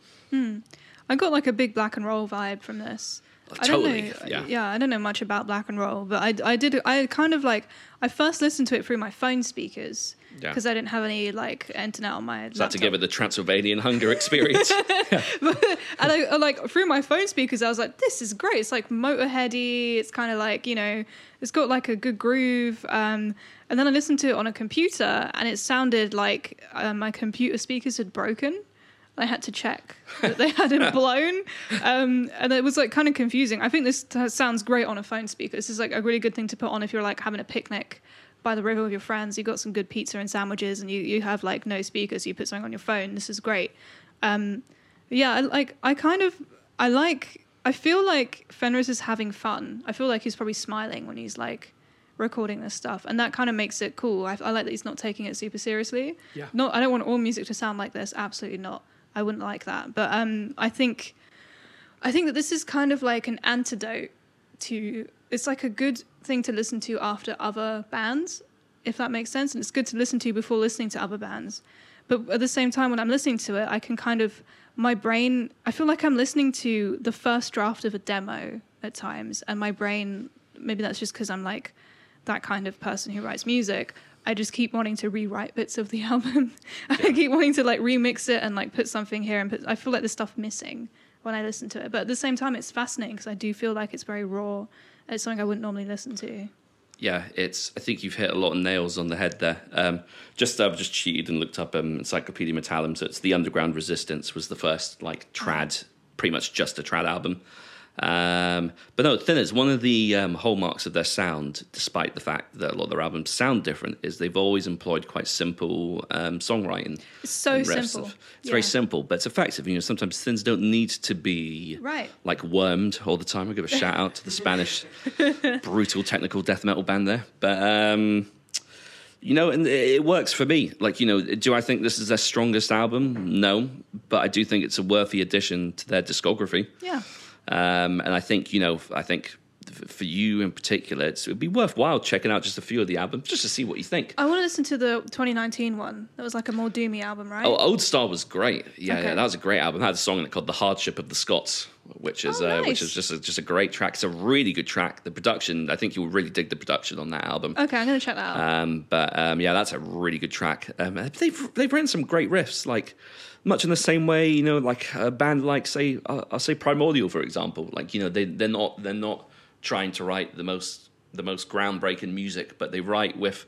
I got like a big black and roll vibe from this. I don't Totally, know, yeah. I don't know much about black and roll, but I, I did. I kind of like. I first listened to it through my phone speakers Yeah. because I didn't have any like internet on my. So that to give it the Transylvanian hunger experience. and I I, like through my phone speakers, I was like, "This is great." It's like Motorheady. It's kind of like you know, it's got like a good groove. Um, and then I listened to it on a computer, and it sounded like uh, my computer speakers had broken. I had to check that they hadn't blown, um, and it was like kind of confusing. I think this t- sounds great on a phone speaker. This is like a really good thing to put on if you're like having a picnic by the river with your friends. You got some good pizza and sandwiches, and you you have like no speakers. You put something on your phone. This is great. Um, yeah, I, like I kind of I like I feel like Fenriz is having fun. I feel like he's probably smiling when he's like recording this stuff, and that kind of makes it cool. I, I like that he's not taking it super seriously. Yeah. Not I don't want all music to sound like this. Absolutely not. I wouldn't like that. But um, I think I think that this is kind of like an antidote to. It's like a good thing to listen to after other bands, if that makes sense, and it's good to listen to before listening to other bands. But at the same time, when I'm listening to it, I can kind of my brain. I feel like I'm listening to the first draft of a demo at times, and my brain. Maybe that's just because I'm like that kind of person who writes music. I just keep wanting to rewrite bits of the album. I keep wanting to like remix it and like put something here and put. I feel like there's stuff missing, when I listen to it. But at the same time, it's fascinating because I do feel like it's very raw. It's something I wouldn't normally listen to. Yeah, it's. I think you've hit a lot of nails on the head there. Um, just I've just cheated and looked up um, Encyclopaedia Metallum. So it's the Underground Resistance was the first like trad, pretty much just a trad album. Um, but no, Thinners, one of the um, hallmarks of their sound, despite the fact that a lot of their albums sound different, is they've always employed quite simple um, songwriting. It's so simple. of- it's very simple, but it's effective. You know, sometimes thins don't need to be Right. like wormed all the time. I give a shout out to the Spanish brutal technical death metal band there, but. Um, you know, and it it works for me. Like, you know, do I think this is their strongest album? No, but I do think it's a worthy addition to their discography. Yeah. Um, and I think, you know, I think for you in particular, it's, it'd be worthwhile checking out just a few of the albums just to see what you think. I want to listen to the 2019 one. That was like a more doomy album, right? Oh, Old Star was great. Yeah, Okay. yeah, that was a great album. It had a song in it called "The Hardship of the Scots," which is Oh, uh, which is just a, just a great track. It's a really good track. The production, I think you'll really dig the production on that album. okay, I'm going to check that out. Um, but um, yeah, that's a really good track. Um, they've they've written some great riffs, like much in the same way, you know, like a band like say I'll, I'll say Primordial for example. Like you know, they they're not they're not trying to write the most the most groundbreaking music, but they write with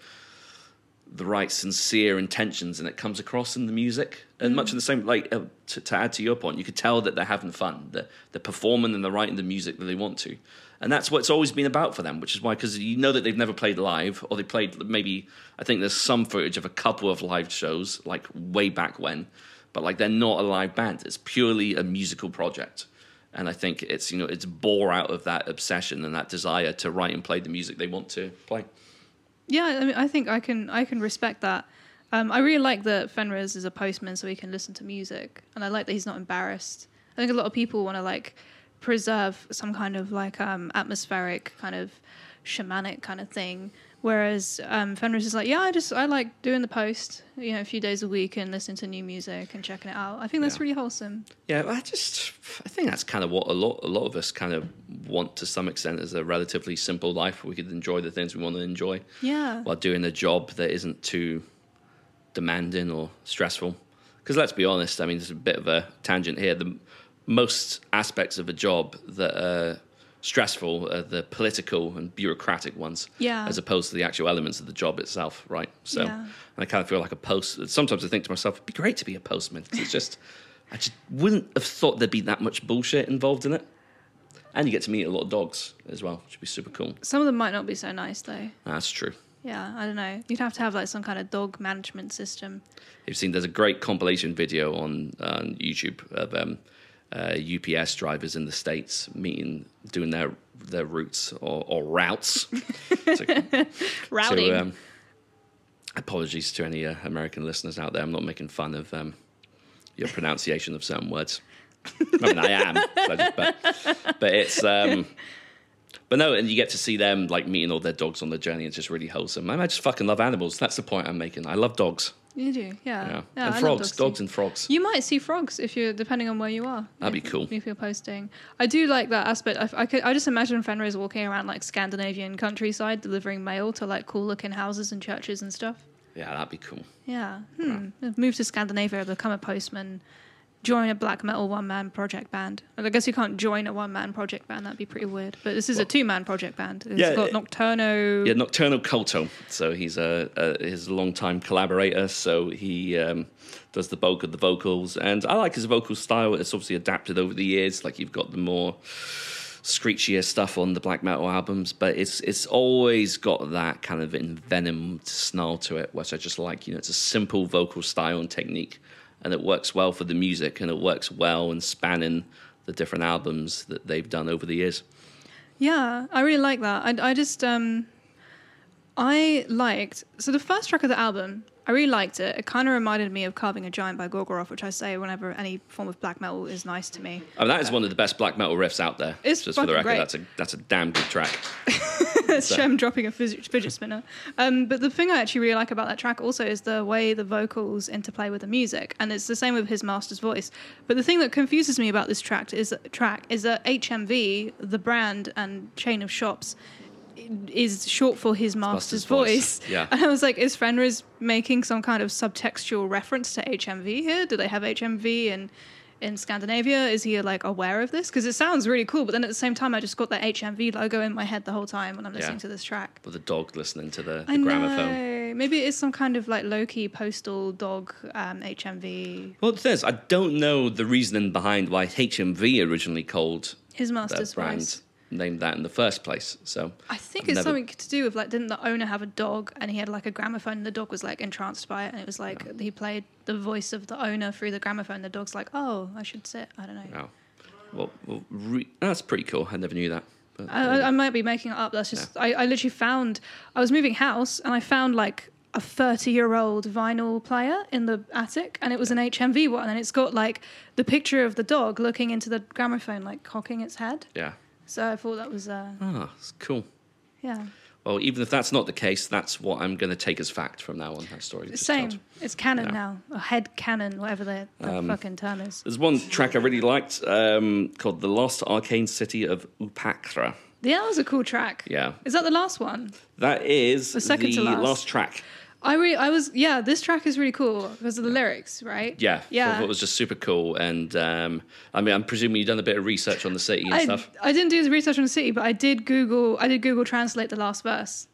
the right sincere intentions, and it comes across in the music. And mm. much in the same, like uh, to, to add to your point, you could tell that they're having fun. They're, they're performing and they're writing the music that they want to, and that's what it's always been about for them. Which is why, because you know that they've never played live, or they played maybe. I think there's some footage of a couple of live shows, like way back when, but like they're not a live band. It's purely a musical project. And I think it's you know it's bore out of that obsession and that desire to write and play the music they want to play. Yeah, I mean, I think I can I can respect that. Um, I really like that Fenriz is a postman, so he can listen to music, and I like that he's not embarrassed. I think a lot of people want to like preserve some kind of like um, atmospheric kind of shamanic kind of thing, whereas um, Fenriz is like, yeah, I just I like doing the post, you know, a few days a week and listening to new music and checking it out. I think that's Yeah. really wholesome. Yeah, I just I think that's kind of what a lot a lot of us kind of want to some extent as a relatively simple life. Where we could enjoy the things we want to enjoy Yeah, while doing a job that isn't too demanding or stressful. Because let's be honest, I mean, there's a bit of a tangent here. The most aspects of a job that are stressful are the political and bureaucratic ones, Yeah. as opposed to the actual elements of the job itself, right? So, Yeah. and I kind of feel like a post. Sometimes I think to myself, it'd be great to be a postman. 'cause it's just, I just wouldn't have thought there'd be that much bullshit involved in it. And you get to meet a lot of dogs as well, which would be super cool. some of them might not be so nice though. That's true. Yeah, I don't know. You'd have to have like some kind of dog management system. You've seen there's a great compilation video on, on YouTube of um, uh, UPS drivers in the states meeting, doing their their routes or, or routes. to, Rowdy. to, um, apologies to any uh, American listeners out there. I'm not making fun of um, your pronunciation of certain words. I mean, I am, but but it's. Um, but no, and you get to see them like meeting all their dogs on the journey. It's just really wholesome. I just fucking love animals. That's the point I'm making. I love dogs. You do, yeah. Yeah, yeah and I frogs, too. dogs and frogs. You might see frogs if you're depending on where you are. That'd if- be cool. if you're posting. I do like that aspect. I, I could. I just imagine Fenriz walking around like Scandinavian countryside, delivering mail to like cool looking houses and churches and stuff. Yeah, that'd be cool. Yeah. Hmm. Move to Scandinavia, become a postman, join a black metal one man project band. And I guess you can't join a one man project band. That'd be pretty weird. But this is a two man project band. It's Yeah, got Nocturno. Yeah, Nocturno Culto. So he's a, a his longtime collaborator. So he um, does the bulk of the vocals, and I like his vocal style. It's obviously adapted over the years. Like you've got the more screechier stuff on the black metal albums, but it's it's always got that kind of envenomed snarl to it, which I just like. You know, it's a simple vocal style and technique, and it works well for the music, and it works well in spanning the different albums that they've done over the years. Yeah, I really like that. I, I just um, I liked so the first track of the album. I really liked it. It kind of reminded me of "Carving a Giant" by Gorgoroth, which I say whenever any form of black metal is nice to me. I mean, that is one of the best black metal riffs out there. It's just for the record, great. that's a that's a damn good track. It's Shem dropping a fidget, fidget spinner. Um, but the thing I actually really like about that track also is the way the vocals interplay with the music, and it's the same with his master's voice. But the thing that confuses me about this track is track is that HMV, the brand and chain of shops, is short for his master's, master's voice. voice. Yeah. And I was like, is Fenriz making some kind of subtextual reference to HMV here? Do they have HMV and in Scandinavia? Is he like aware of this? Because it sounds really cool, but then at the same time, I just got the HMV logo in my head the whole time when I'm listening Yeah. to this track. With the dog listening to the, the I gramophone. know. Maybe it's some kind of like low key postal dog um, HMV. Well, thing is, I don't know the reasoning behind why HMV originally called His that master's brand voice. Named that in the first place. So I think I've it's never- something to do with like, didn't the owner have a dog and he had like a gramophone and the dog was like entranced by it and it was like he played the voice of the owner through the gramophone. The dog's like, oh, I should sit. I don't know. Well, well re- that's pretty cool. I never knew that. But, I, I- might be making it up. That's just I, I literally found I was moving house and I found like a 30 year old vinyl player in the attic and it was an HMV one and it's got like the picture of the dog looking into the gramophone like cocking its head. yeah. So I thought that was uh Ah, it's cool. yeah. Well, even if that's not the case, that's what I'm going to take as fact from now on. That story. just Same. told. It's canon Yeah. now. Or head canon, whatever the, the Um, fucking term is. There's one track I really liked um, called "The Lost Arcane City of Uppåkra." Yeah, that was a cool track. Yeah, Is that the last one? that is The second to last. last. track. I re- I was yeah, this track is really cool because of the lyrics, right? Yeah, I Yeah. thought it was just super cool. And um, I mean, I'm presuming you've done a bit of research on the city and I, stuff. I didn't do the research on the city, but I did Google. I did Google Translate the last verse.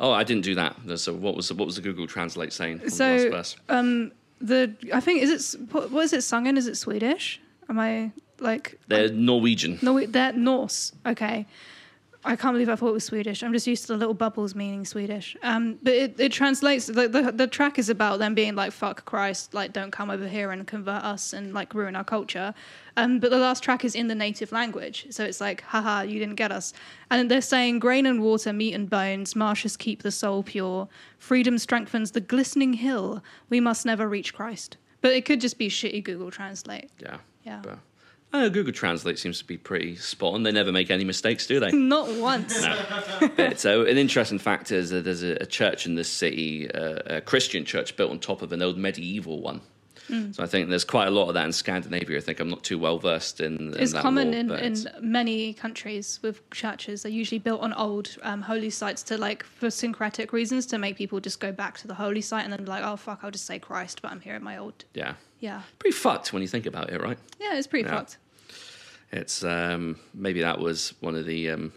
Oh, I didn't do that. So what was the, what was the Google Translate saying? So- the last verse? Um, the I think is it what what is it sung in? Is it Swedish? Am I like They're Norwegian. no? They're Norse. Okay. I can't believe I thought it was Swedish. I'm just used to the little bubbles meaning Swedish. Um, but it, it translates. The, the the track is about them being like "fuck Christ," like "don't come over here and convert us and like ruin our culture." Um, but the last track is in the native language, so it's like, "Haha, you didn't get us." And they're saying, "Grain and water, meat and bones, marshes keep the soul pure. Freedom strengthens the glistening hill. We must never reach Christ." But it could just be shitty Google Translate. Yeah. Yeah. But, uh, Google Translate seems to be pretty spot on. They never make any mistakes, do they? Not once. But, so an interesting fact is that there's a, a church in this city, uh, a Christian church built on top of an old medieval one. Mm. So I think there's quite a lot of that in Scandinavia. I think I'm not too well versed in. in It's common in, but in many countries with churches. They're usually built on old um, holy sites to like for syncretic reasons to make people just go back to the holy site and then be like, oh fuck, I'll just say Christ, but I'm here at my old. yeah, Yeah, pretty fucked when you think about it, right? yeah, it's pretty Yeah. fucked. It's um, maybe that was one of the um,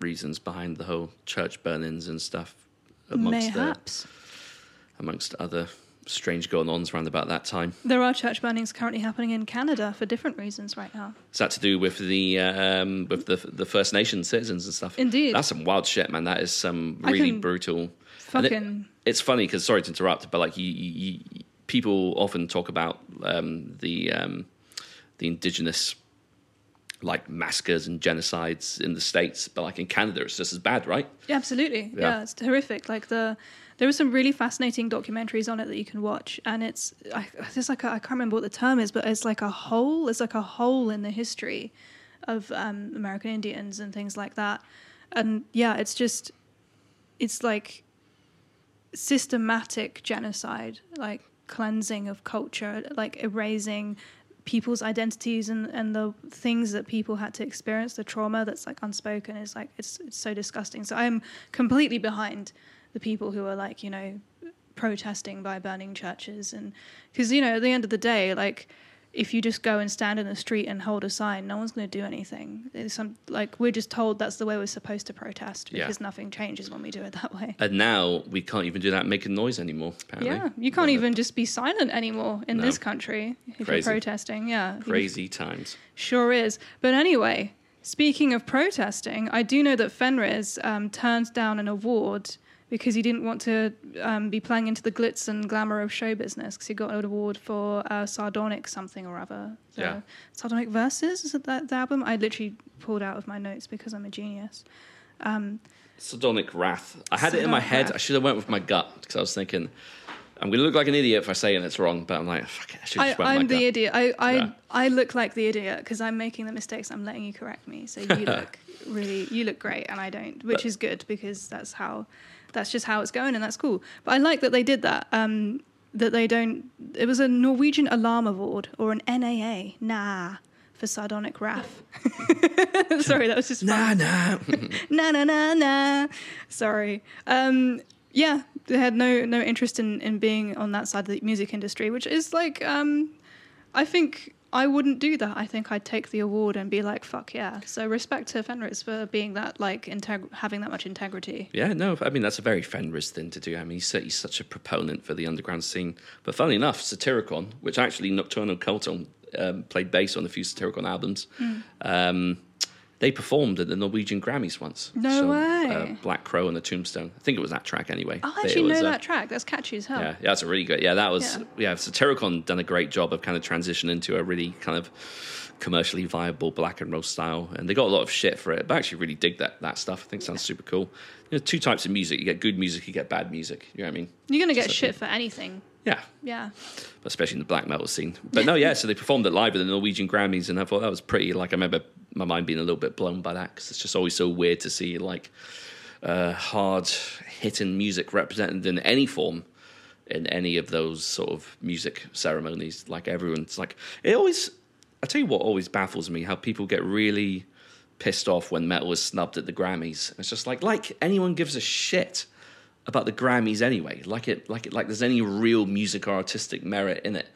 reasons behind the whole church burnings and stuff, amongst the, Mayhaps amongst other strange going-ons around about that time. there are church burnings currently happening in Canada for different reasons right now. Is that to do with the um, with the the First Nation citizens and stuff? Indeed. that's some wild shit, man. That is some really brutal. And it- Fucking it's funny because sorry to interrupt, but like you, you, you people often talk about um, the um, the indigenous like massacres and genocides in the states, but like in Canada, it's just as bad, right? Yeah, absolutely. Yeah. Yeah. it's horrific. Like the there are some really fascinating documentaries on it that you can watch, and it's I, there's like a, I can't remember what the term is, but it's like a hole. It's like a hole in the history of um, American Indians and things like that. And yeah, it's just it's like systematic genocide, like cleansing of culture, like erasing people's identities and, and the things that people had to experience, the trauma that's like unspoken is like it's it's so disgusting. So I'm completely behind the people who are like, you know, protesting by burning churches and because you know, at the end of the day, like if you just go and stand in the street and hold a sign, no one's going to do anything. There's some like we're just told that's the way we're supposed to protest Yeah. because nothing changes when we do it that way. And now we can't even do that making noise anymore. Apparently, Yeah, you can't even just be silent anymore in No. this country if Crazy. you're protesting. Yeah, crazy times. sure is. But anyway, speaking of protesting, I do know that Fenriz um, turned down an award because he didn't want to um, be playing into the glitz and glamour of show business because he got an award for uh, sardonic something or other. So, Yeah. Sardonic Verses is it that the album? I literally pulled out of my notes because I'm a genius. Um, Sardonic wrath. I had it in my head. wrath. I should have went with my gut because I was thinking I'm going to look like an idiot if I say and it's wrong. But I'm like, fuck it, I should I, just with I'm my the gut. idiot. I, I, Yeah. I look like the idiot because I'm making the mistakes. I'm letting you correct me. So you look really, you look great, and I don't, which But- is good because that's how, that's just how it's going, and that's cool. But I like that they did that. Um, that they don't. It was a Norwegian Alarm Award or an NAA, nah, for sardonic wrath. Sorry, that was just fun Nah, nah. na na na na. Sorry. Um, yeah, they had no no interest in in being on that side of the music industry, which is like um, I think I wouldn't do that. I think I'd take the award and be like, "Fuck yeah!" So respect to Fenriz for being that like integ- having that much integrity. Yeah, no, I mean that's a very Fenriz thing to do. I mean he's, he's such a proponent for the underground scene. But funnily enough, Satyricon, which actually Nocturno Culto um, played bass on a few Satyricon albums, Hmm. um, they performed at the Norwegian Grammys once. No way. Uh, Black Crow and the Tombstone. I think it was that track anyway. Oh, I actually know was, uh, that track. That's catchy as hell. Yeah, yeah, that's a really good. Yeah, that was Yeah. yeah. Satyricon done a great job of kind of transitioning into a really kind of commercially viable black and roll style, and they got a lot of shit for it. But I actually really dig that that stuff. I think it sounds super cool. You know, two types of music. You get good music, you get bad music. You know what I mean? You're gonna get So- shit for anything. Yeah, Yeah. especially in the black metal scene. But no, yeah. So they performed it live at the Norwegian Grammys, and I thought that was pretty. Like I remember my mind being a little bit blown by that because it's just always so weird to see like uh, hard hitting music represented in any form in any of those sort of music ceremonies. Like everyone's like it always. I tell you what always baffles me how people get really pissed off when metal is snubbed at the Grammys. It's just like like anyone gives a shit about the Grammys anyway. Like it, like it, like there's any real music or artistic merit in it.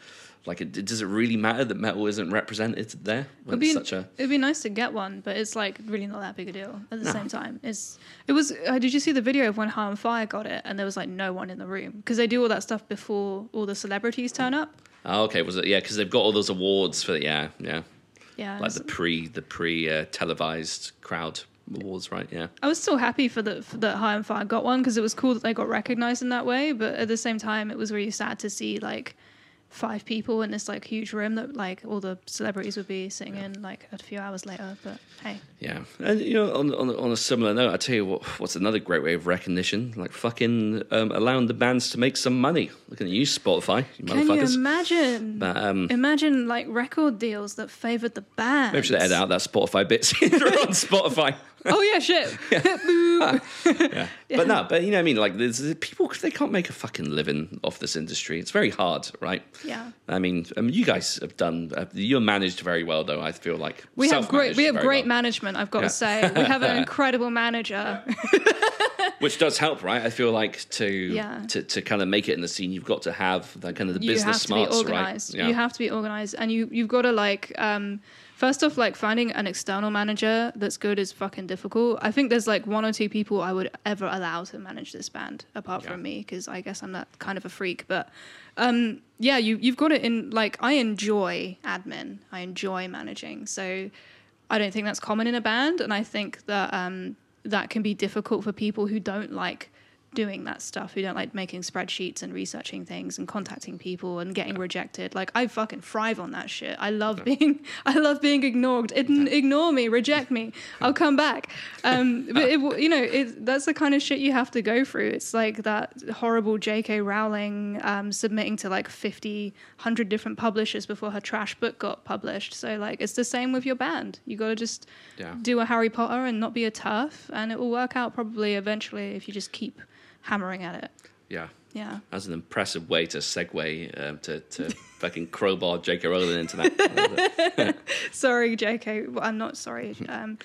Like, it, does it really matter that metal isn't represented there? It'd be, such a it'd be nice to get one, but it's like really not that big a deal at the same time. It's it was. Uh, did you see the video of when High on Fire got it and there was like no one in the room because they do all that stuff before all the celebrities turn up. oh, okay. Was it yeah? Because they've got all those awards for yeah, yeah, Yeah, like the pre the pre uh, televised crowd awards, right? Yeah, I was still happy for the for that High on Fire got one because it was cool that they got recognized in that way. But at the same time, it was really sad to see like five people in this like huge room that like all the celebrities would be sitting in like a few hours later. But hey, yeah. And you know, on on, on a similar note, I tell you what, what's another great way of recognition? Like fucking um, allowing the bands to make some money. Looking at you, Spotify, you can you imagine? But um, Imagine like record deals that favored the band. maybe should edit out that Spotify bit. They're on Spotify. Oh yeah, shit. Boo. Yeah. But no, but you know what I mean? Like, there's people, they can't make a fucking living off this industry. It's very hard, right? Yeah. I mean, I mean you guys have done, uh, you're managed very well, though, I feel like. We have great we have great well. management, I've got Yeah. to say. We have an incredible manager. Which does help, right? I feel like to, Yeah. to, to kind of make it in the scene, you've got to have that kind of the you business have to smarts, be organized. right? You have to be organized, and you you've got to like um, first off like finding an external manager that's good is fucking difficult. I think there's like one or two people I would ever allow to manage this band apart Yeah. from me because I guess I'm that kind of a freak. But um, yeah, you you've got it in like I enjoy admin. I enjoy managing. So I don't think that's common in a band, and I think that um, that can be difficult for people who don't like doing that stuff, who don't like making spreadsheets and researching things and contacting people and getting rejected. Like I fucking thrive on that shit. I love being, I love being ignored. It, ignore me, reject me. I'll come back. Um, but it, you know, it, that's the kind of shit you have to go through. It's like that horrible J.K. Rowling um, submitting to like 50, 100 different publishers before her trash book got published. So like, it's the same with your band. You got to just Yeah. do a Harry Potter and not be a turf, and it will work out probably eventually if you just keep hammering at it. Yeah. Yeah. That's an impressive way to segue um, to, to fucking crowbar J.K. Rowling into that. Sorry, JK. Well, I'm not sorry. Um,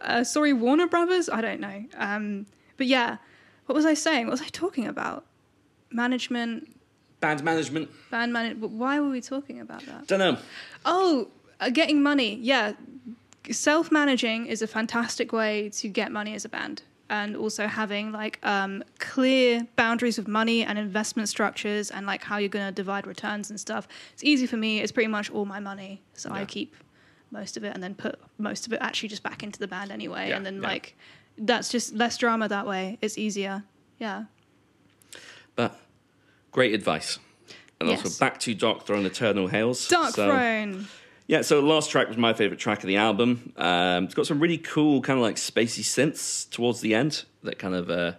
uh, sorry, Warner Brothers. I don't know. Um, but yeah, what was I saying? What was I talking about? Management, Band management, band management. Why were we talking about that? don't know. Oh, uh, getting money. Yeah, self managing is a fantastic way to get money as a band. And also having like um, clear boundaries of money and investment structures and like how you're going to divide returns and stuff. It's easy for me. It's pretty much all my money, so I Yeah. keep most of it and then put most of it actually just back into the band anyway. Yeah, and then yeah. like that's just less drama that way. It's easier. Yeah. But great advice. And Yes. also back to Darkthrone Eternal Hails. Dark So- Throne. Yeah, so last track was my favorite track of the album. Um, it's got some really cool kind of like spacey synths towards the end that kind of uh,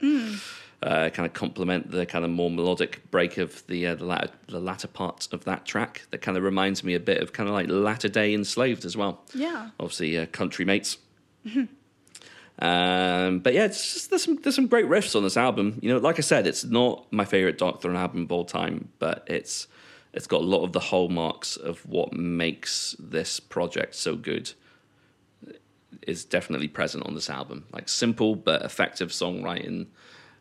uh, kind of complement the kind of more melodic break of the uh, the, latter, the latter part of that track. That kind of reminds me a bit of kind of like latter day enslaved as well. Yeah. Obviously, uh, country mates. Um, but yeah, it's just there's some there's some great riffs on this album. You know, like I said, it's not my favorite Darkthrone album of all time, but it's it's got a lot of the hallmarks of what makes this project so good. Is definitely present on this album. Like simple but effective songwriting,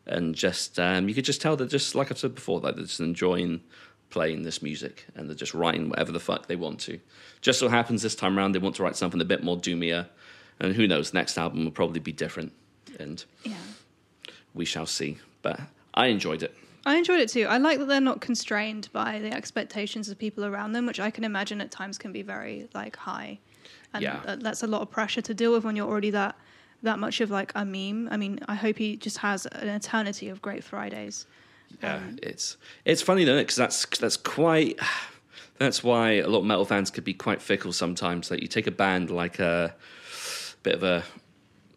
and just um, you could just tell that just like I've said before, that they're just enjoying playing this music and they're just writing whatever the fuck they want to. Just so happens this time around they want to write something a bit more doomier, and who knows, next album will probably be different, and Yeah. we shall see. But I enjoyed it. I enjoyed it too. I like that they're not constrained by the expectations of people around them, which I can imagine at times can be very like high, and Yeah. that's a lot of pressure to deal with when you're already that that much of like a meme. I mean, I hope he just has an eternity of great Fridays. Yeah, um, it's it's funny though, because that's that's quite. That's why a lot of metal fans could be quite fickle sometimes. Like you take a band like a bit of a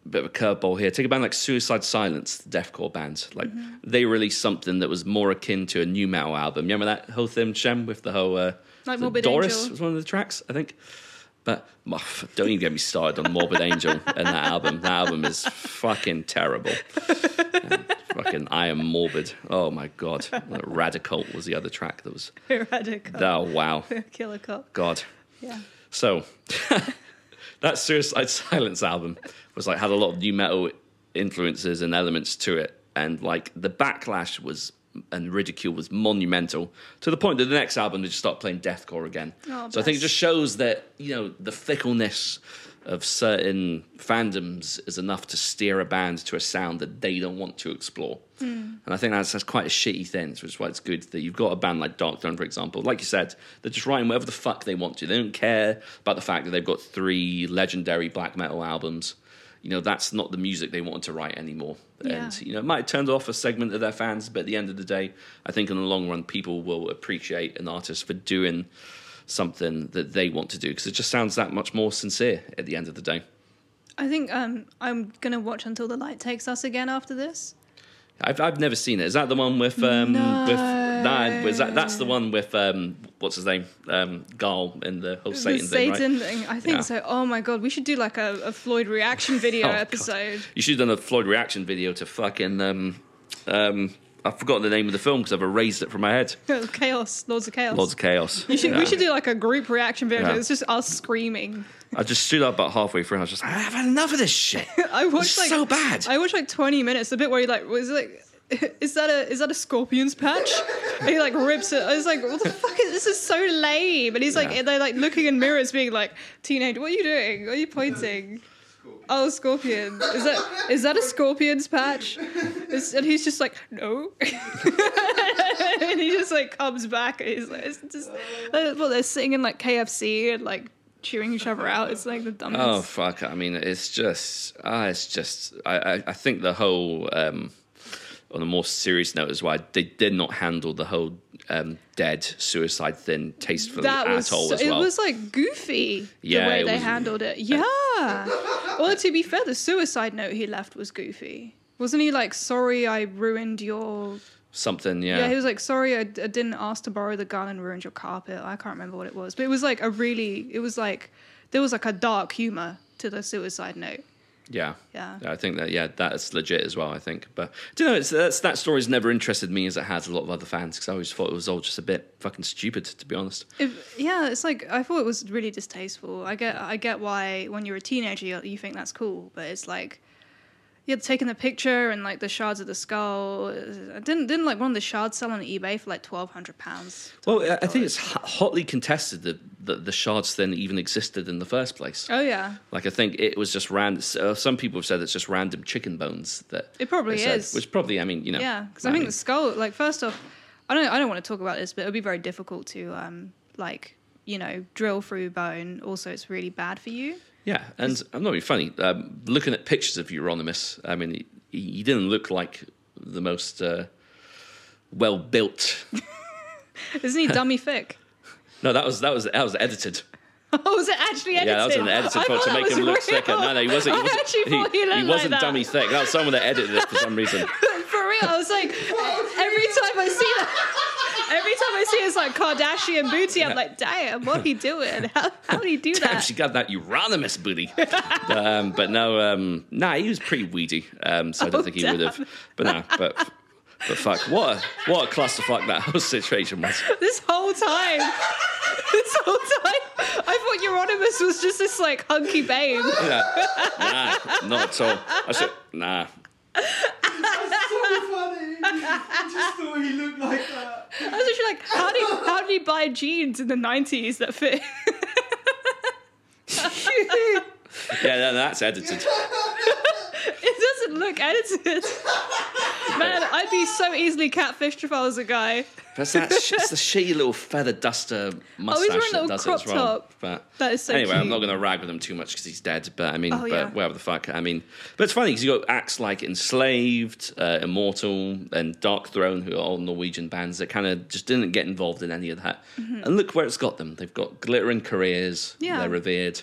bit of a curveball here. Take a band like Suicide Silence, the deathcore band. Like they released something that was more akin to a nu metal album. You remember that whole thing, Shem, with the whole uh, Like Morbid Doris Angel. was one of the tracks, I think. But oh, don't even get me started on Morbid Angel and that album. That album is fucking terrible. Fucking I am morbid. Oh my god. Radical was the other track that was. Radical. Oh wow. Killer Cock. God. Yeah. So that Suicide Silence album was like had a lot of nu metal influences and elements to it, and like the backlash was and ridicule was monumental to the point that the next album they just started playing deathcore again. Oh, so I think it just shows that you know the fickleness of certain fandoms is enough to steer a band to a sound that they don't want to explore. Hmm. And I think that's, that's quite a shitty thing, which is why it's good that you've got a band like Darkthrone, for example. Like you said, they're just writing whatever the fuck they want to. They don't care about the fact that they've got three legendary black metal albums. You know, that's not the music they wanted to write anymore. Yeah. And, you know, it might have turned off a segment of their fans, but at the end of the day, I think in the long run, people will appreciate an artist for doing something that they want to do because it just sounds that much more sincere at the end of the day. I think um, I'm gonna watch until the light takes us again after this. I've I've never seen it. Is that the one with um No. with nah, was that that's the one with um what's his name um Gaahl and the whole Satan the thing, Satan right? thing. I think Yeah. so. Oh my god, we should do like a, a Floyd reaction video Oh, God. episode. You should have done a Floyd reaction video to fucking um um I've forgotten the name of the film because I've erased it from my head. Chaos, Lords of Chaos. Lords of Chaos. You should, Yeah. We should do like a group reaction video. Yeah. It's just us screaming. I just stood up about halfway through and I was just like, I've had enough of this shit. I watched It's like so bad. I watched like 20 minutes. The bit where he like was like. Is that a is that a Scorpions patch? And he like rips it. I was like, what the fuck is this? Is so lame. And he's like, Yeah. they're like looking in mirrors, being like, teenage, what are you doing? What are you pointing? Oh, scorpion. Is that is that a Scorpions patch? Is- and he's just like, no. and he just like comes back and he's like, it's just well, they're sitting in like KFC and like chewing each other out. It's like the dumbest. Oh fuck! I mean, it's just, ah, it's just. I, I, I think the whole, um, on a more serious note, as well, they did not handle the whole um, dead suicide thing tastefully that at was all as well. it was like goofy Yeah, the way they was- handled it. yeah. Well to be fair the suicide note he left was goofy. Wasn't he like sorry i ruined your Something, yeah, yeah. he was like sorry I, I didn't ask to borrow the gun and ruined your carpet. I can't remember what it was. But it was like a really it was like there was like a dark humor to the suicide note yeah. Yeah. I think that yeah, that's legit as well. I think, but do you know, it's, that's, that story's never interested me as it has a lot of other fans because I always thought it was all just a bit fucking stupid, to be honest. If, yeah, it's like I thought it was really distasteful. I get I get why when you're a teenager you, you think that's cool, but it's like yeah, taking the picture and like the shards of the skull. Didn't didn't like one of the shards sell on eBay for like twelve hundred pounds? Well, I- think it's hotly contested that the, the shards thing even existed in the first place. Oh yeah, Like I think it was just random. Uh, some people have said it's just random chicken bones that It probably said, is. which probably I mean you know yeah. Because I think the skull. Like first off, I don't I don't want to talk about this, but it would be very difficult to um like you know drill through bone. Also, it's really bad for you. Yeah, and I'm not being funny. Um, looking at pictures of Euronymous, I mean he, he didn't look like the most uh, well built. Isn't he dummy thick? No, that was that was that was edited. Oh, was it actually edited? Yeah, that was an edited I photo to make him look real. thicker. No, no, he wasn't. He wasn't, actually thought he looked like wasn't dummy thick. That was someone that edited it for some reason. For real, I was like, every time I see that, every time I see his like Kardashian booty, I'm like, damn, what he doing? How how did he do Damn, that? she got that Euronymous booty. um, but no, um, nah, he was pretty weedy. Um, so I don't Oh, think he would have. But no, but but fuck, what a what a clusterfuck that whole situation was. This whole time, this whole time, I thought Euronymous was just this like hunky babe. Yeah. Nah, not at all. I said, nah. Funny. I just thought he looked like that. I was actually like, how do you, how did he buy jeans in the nineties that fit? Yeah, no, that's edited. it doesn't look edited. Man, I'd be so easily catfished if I was a guy. But it's, that sh- it's the shitty little feather duster mustache a that does crop it as well. top. But That is so anyway, I'm not going to rag with him too much because he's dead. But I mean, Oh, but yeah. whatever the fuck. I mean, but it's funny because you got acts like Enslaved, uh, Immortal, and Darkthrone, who are all Norwegian bands that kind of just didn't get involved in any of that. And look where it's got them. They've got glittering careers. Mm-hmm. Yeah. They're revered.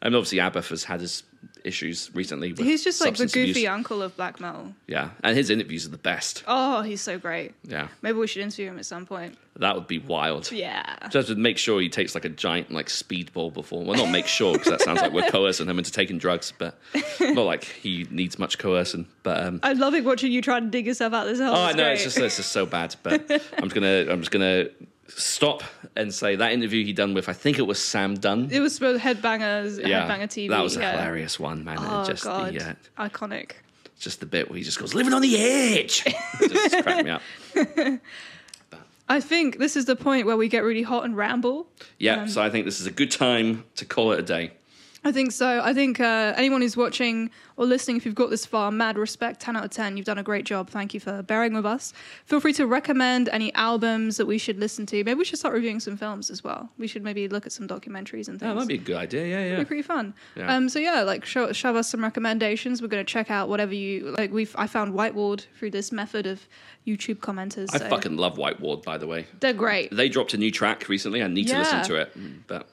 And obviously, Abbath has had his issues recently. He's just like the goofy abuse. uncle of black metal. Yeah, and his interviews are the best. Oh, he's so great. Yeah, Maybe we should interview him at some point. that would be wild. Yeah. Just to make sure he takes like a giant like speedball before. Well, not make sure because that sounds like we're coercing him into taking drugs, but not like he needs much coercing. But um, I'm loving watching you try to dig yourself out this hole. oh It's no, it's just it's just so bad. But I'm just gonna I'm just gonna stop and say that interview he done with I think it was Sam Dunn. It was for Headbangers, Headbanger TV. that was a yeah. hilarious one, man. Oh just god, the uh, iconic. just the bit where he just goes living on the edge. Just cracked me up. I think this is the point where we get really hot and ramble. Yeah, Um, so I think this is a good time to call it a day. I think so. I think uh, anyone who's watching or listening, if you've got this far, mad respect, 10 out of 10. You've done a great job. Thank you for bearing with us. Feel free to recommend any albums that we should listen to. Maybe we should start reviewing some films as well. We should maybe look at some documentaries and things. Oh, that'd be a good idea. Yeah, yeah. be pretty fun. Yeah. Um, so yeah, like show, shove us some recommendations. We're going to check out whatever you like. We've I found White Ward through this method of YouTube commenters. I so fucking love White Ward, by the way. they're great, They dropped a new track recently. I need to listen to it, but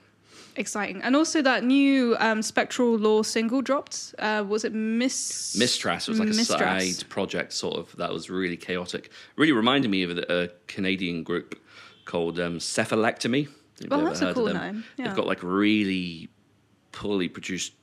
exciting, and also that new um, Spectral Lore single dropped. Uh, was it Miss Mystras was like a side project, sort of. That was really chaotic. Really reminded me of a, a Canadian group called um, Cephalectomy. You Oh, that's a cool name. Yeah. They've got like really poorly produced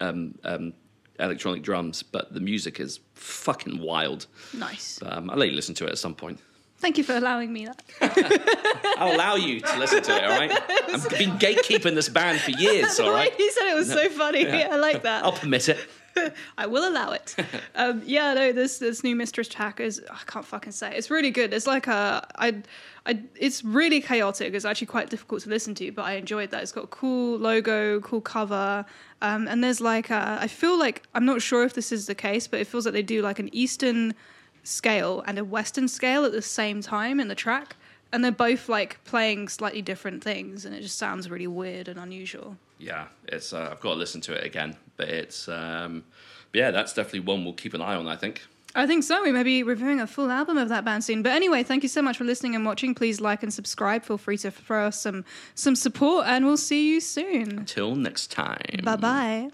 um, um, electronic drums, but the music is fucking wild. Nice. Um, I'll let you listen to it at some point. Thank you for allowing me that. I'll allow you to listen to it, all right? I've been gatekeeping this band for years, all right? you said it was so funny. I like that. I'll permit it. I will allow it. um, yeah, no, this this new Mystras track is I can't fucking say. it. It's really good. It's like a I, I it's really chaotic. It's actually quite difficult to listen to, but I enjoyed that. It's got a cool logo, cool cover, um, and there's like a, I feel like I'm not sure if this is the case, but it feels like they do like an Eastern scale and a Western scale at the same time in the track. And they're both like playing slightly different things, and it just sounds really weird and unusual. Yeah, it's. Uh, I've got to listen to it again, but it's. Um, but yeah, that's definitely one we'll keep an eye on. I think. I think so. We may be reviewing a full album of that band soon. But anyway, thank you so much for listening and watching. Please like and subscribe. Feel free to throw us some some support, and we'll see you soon. Till next time. Bye bye.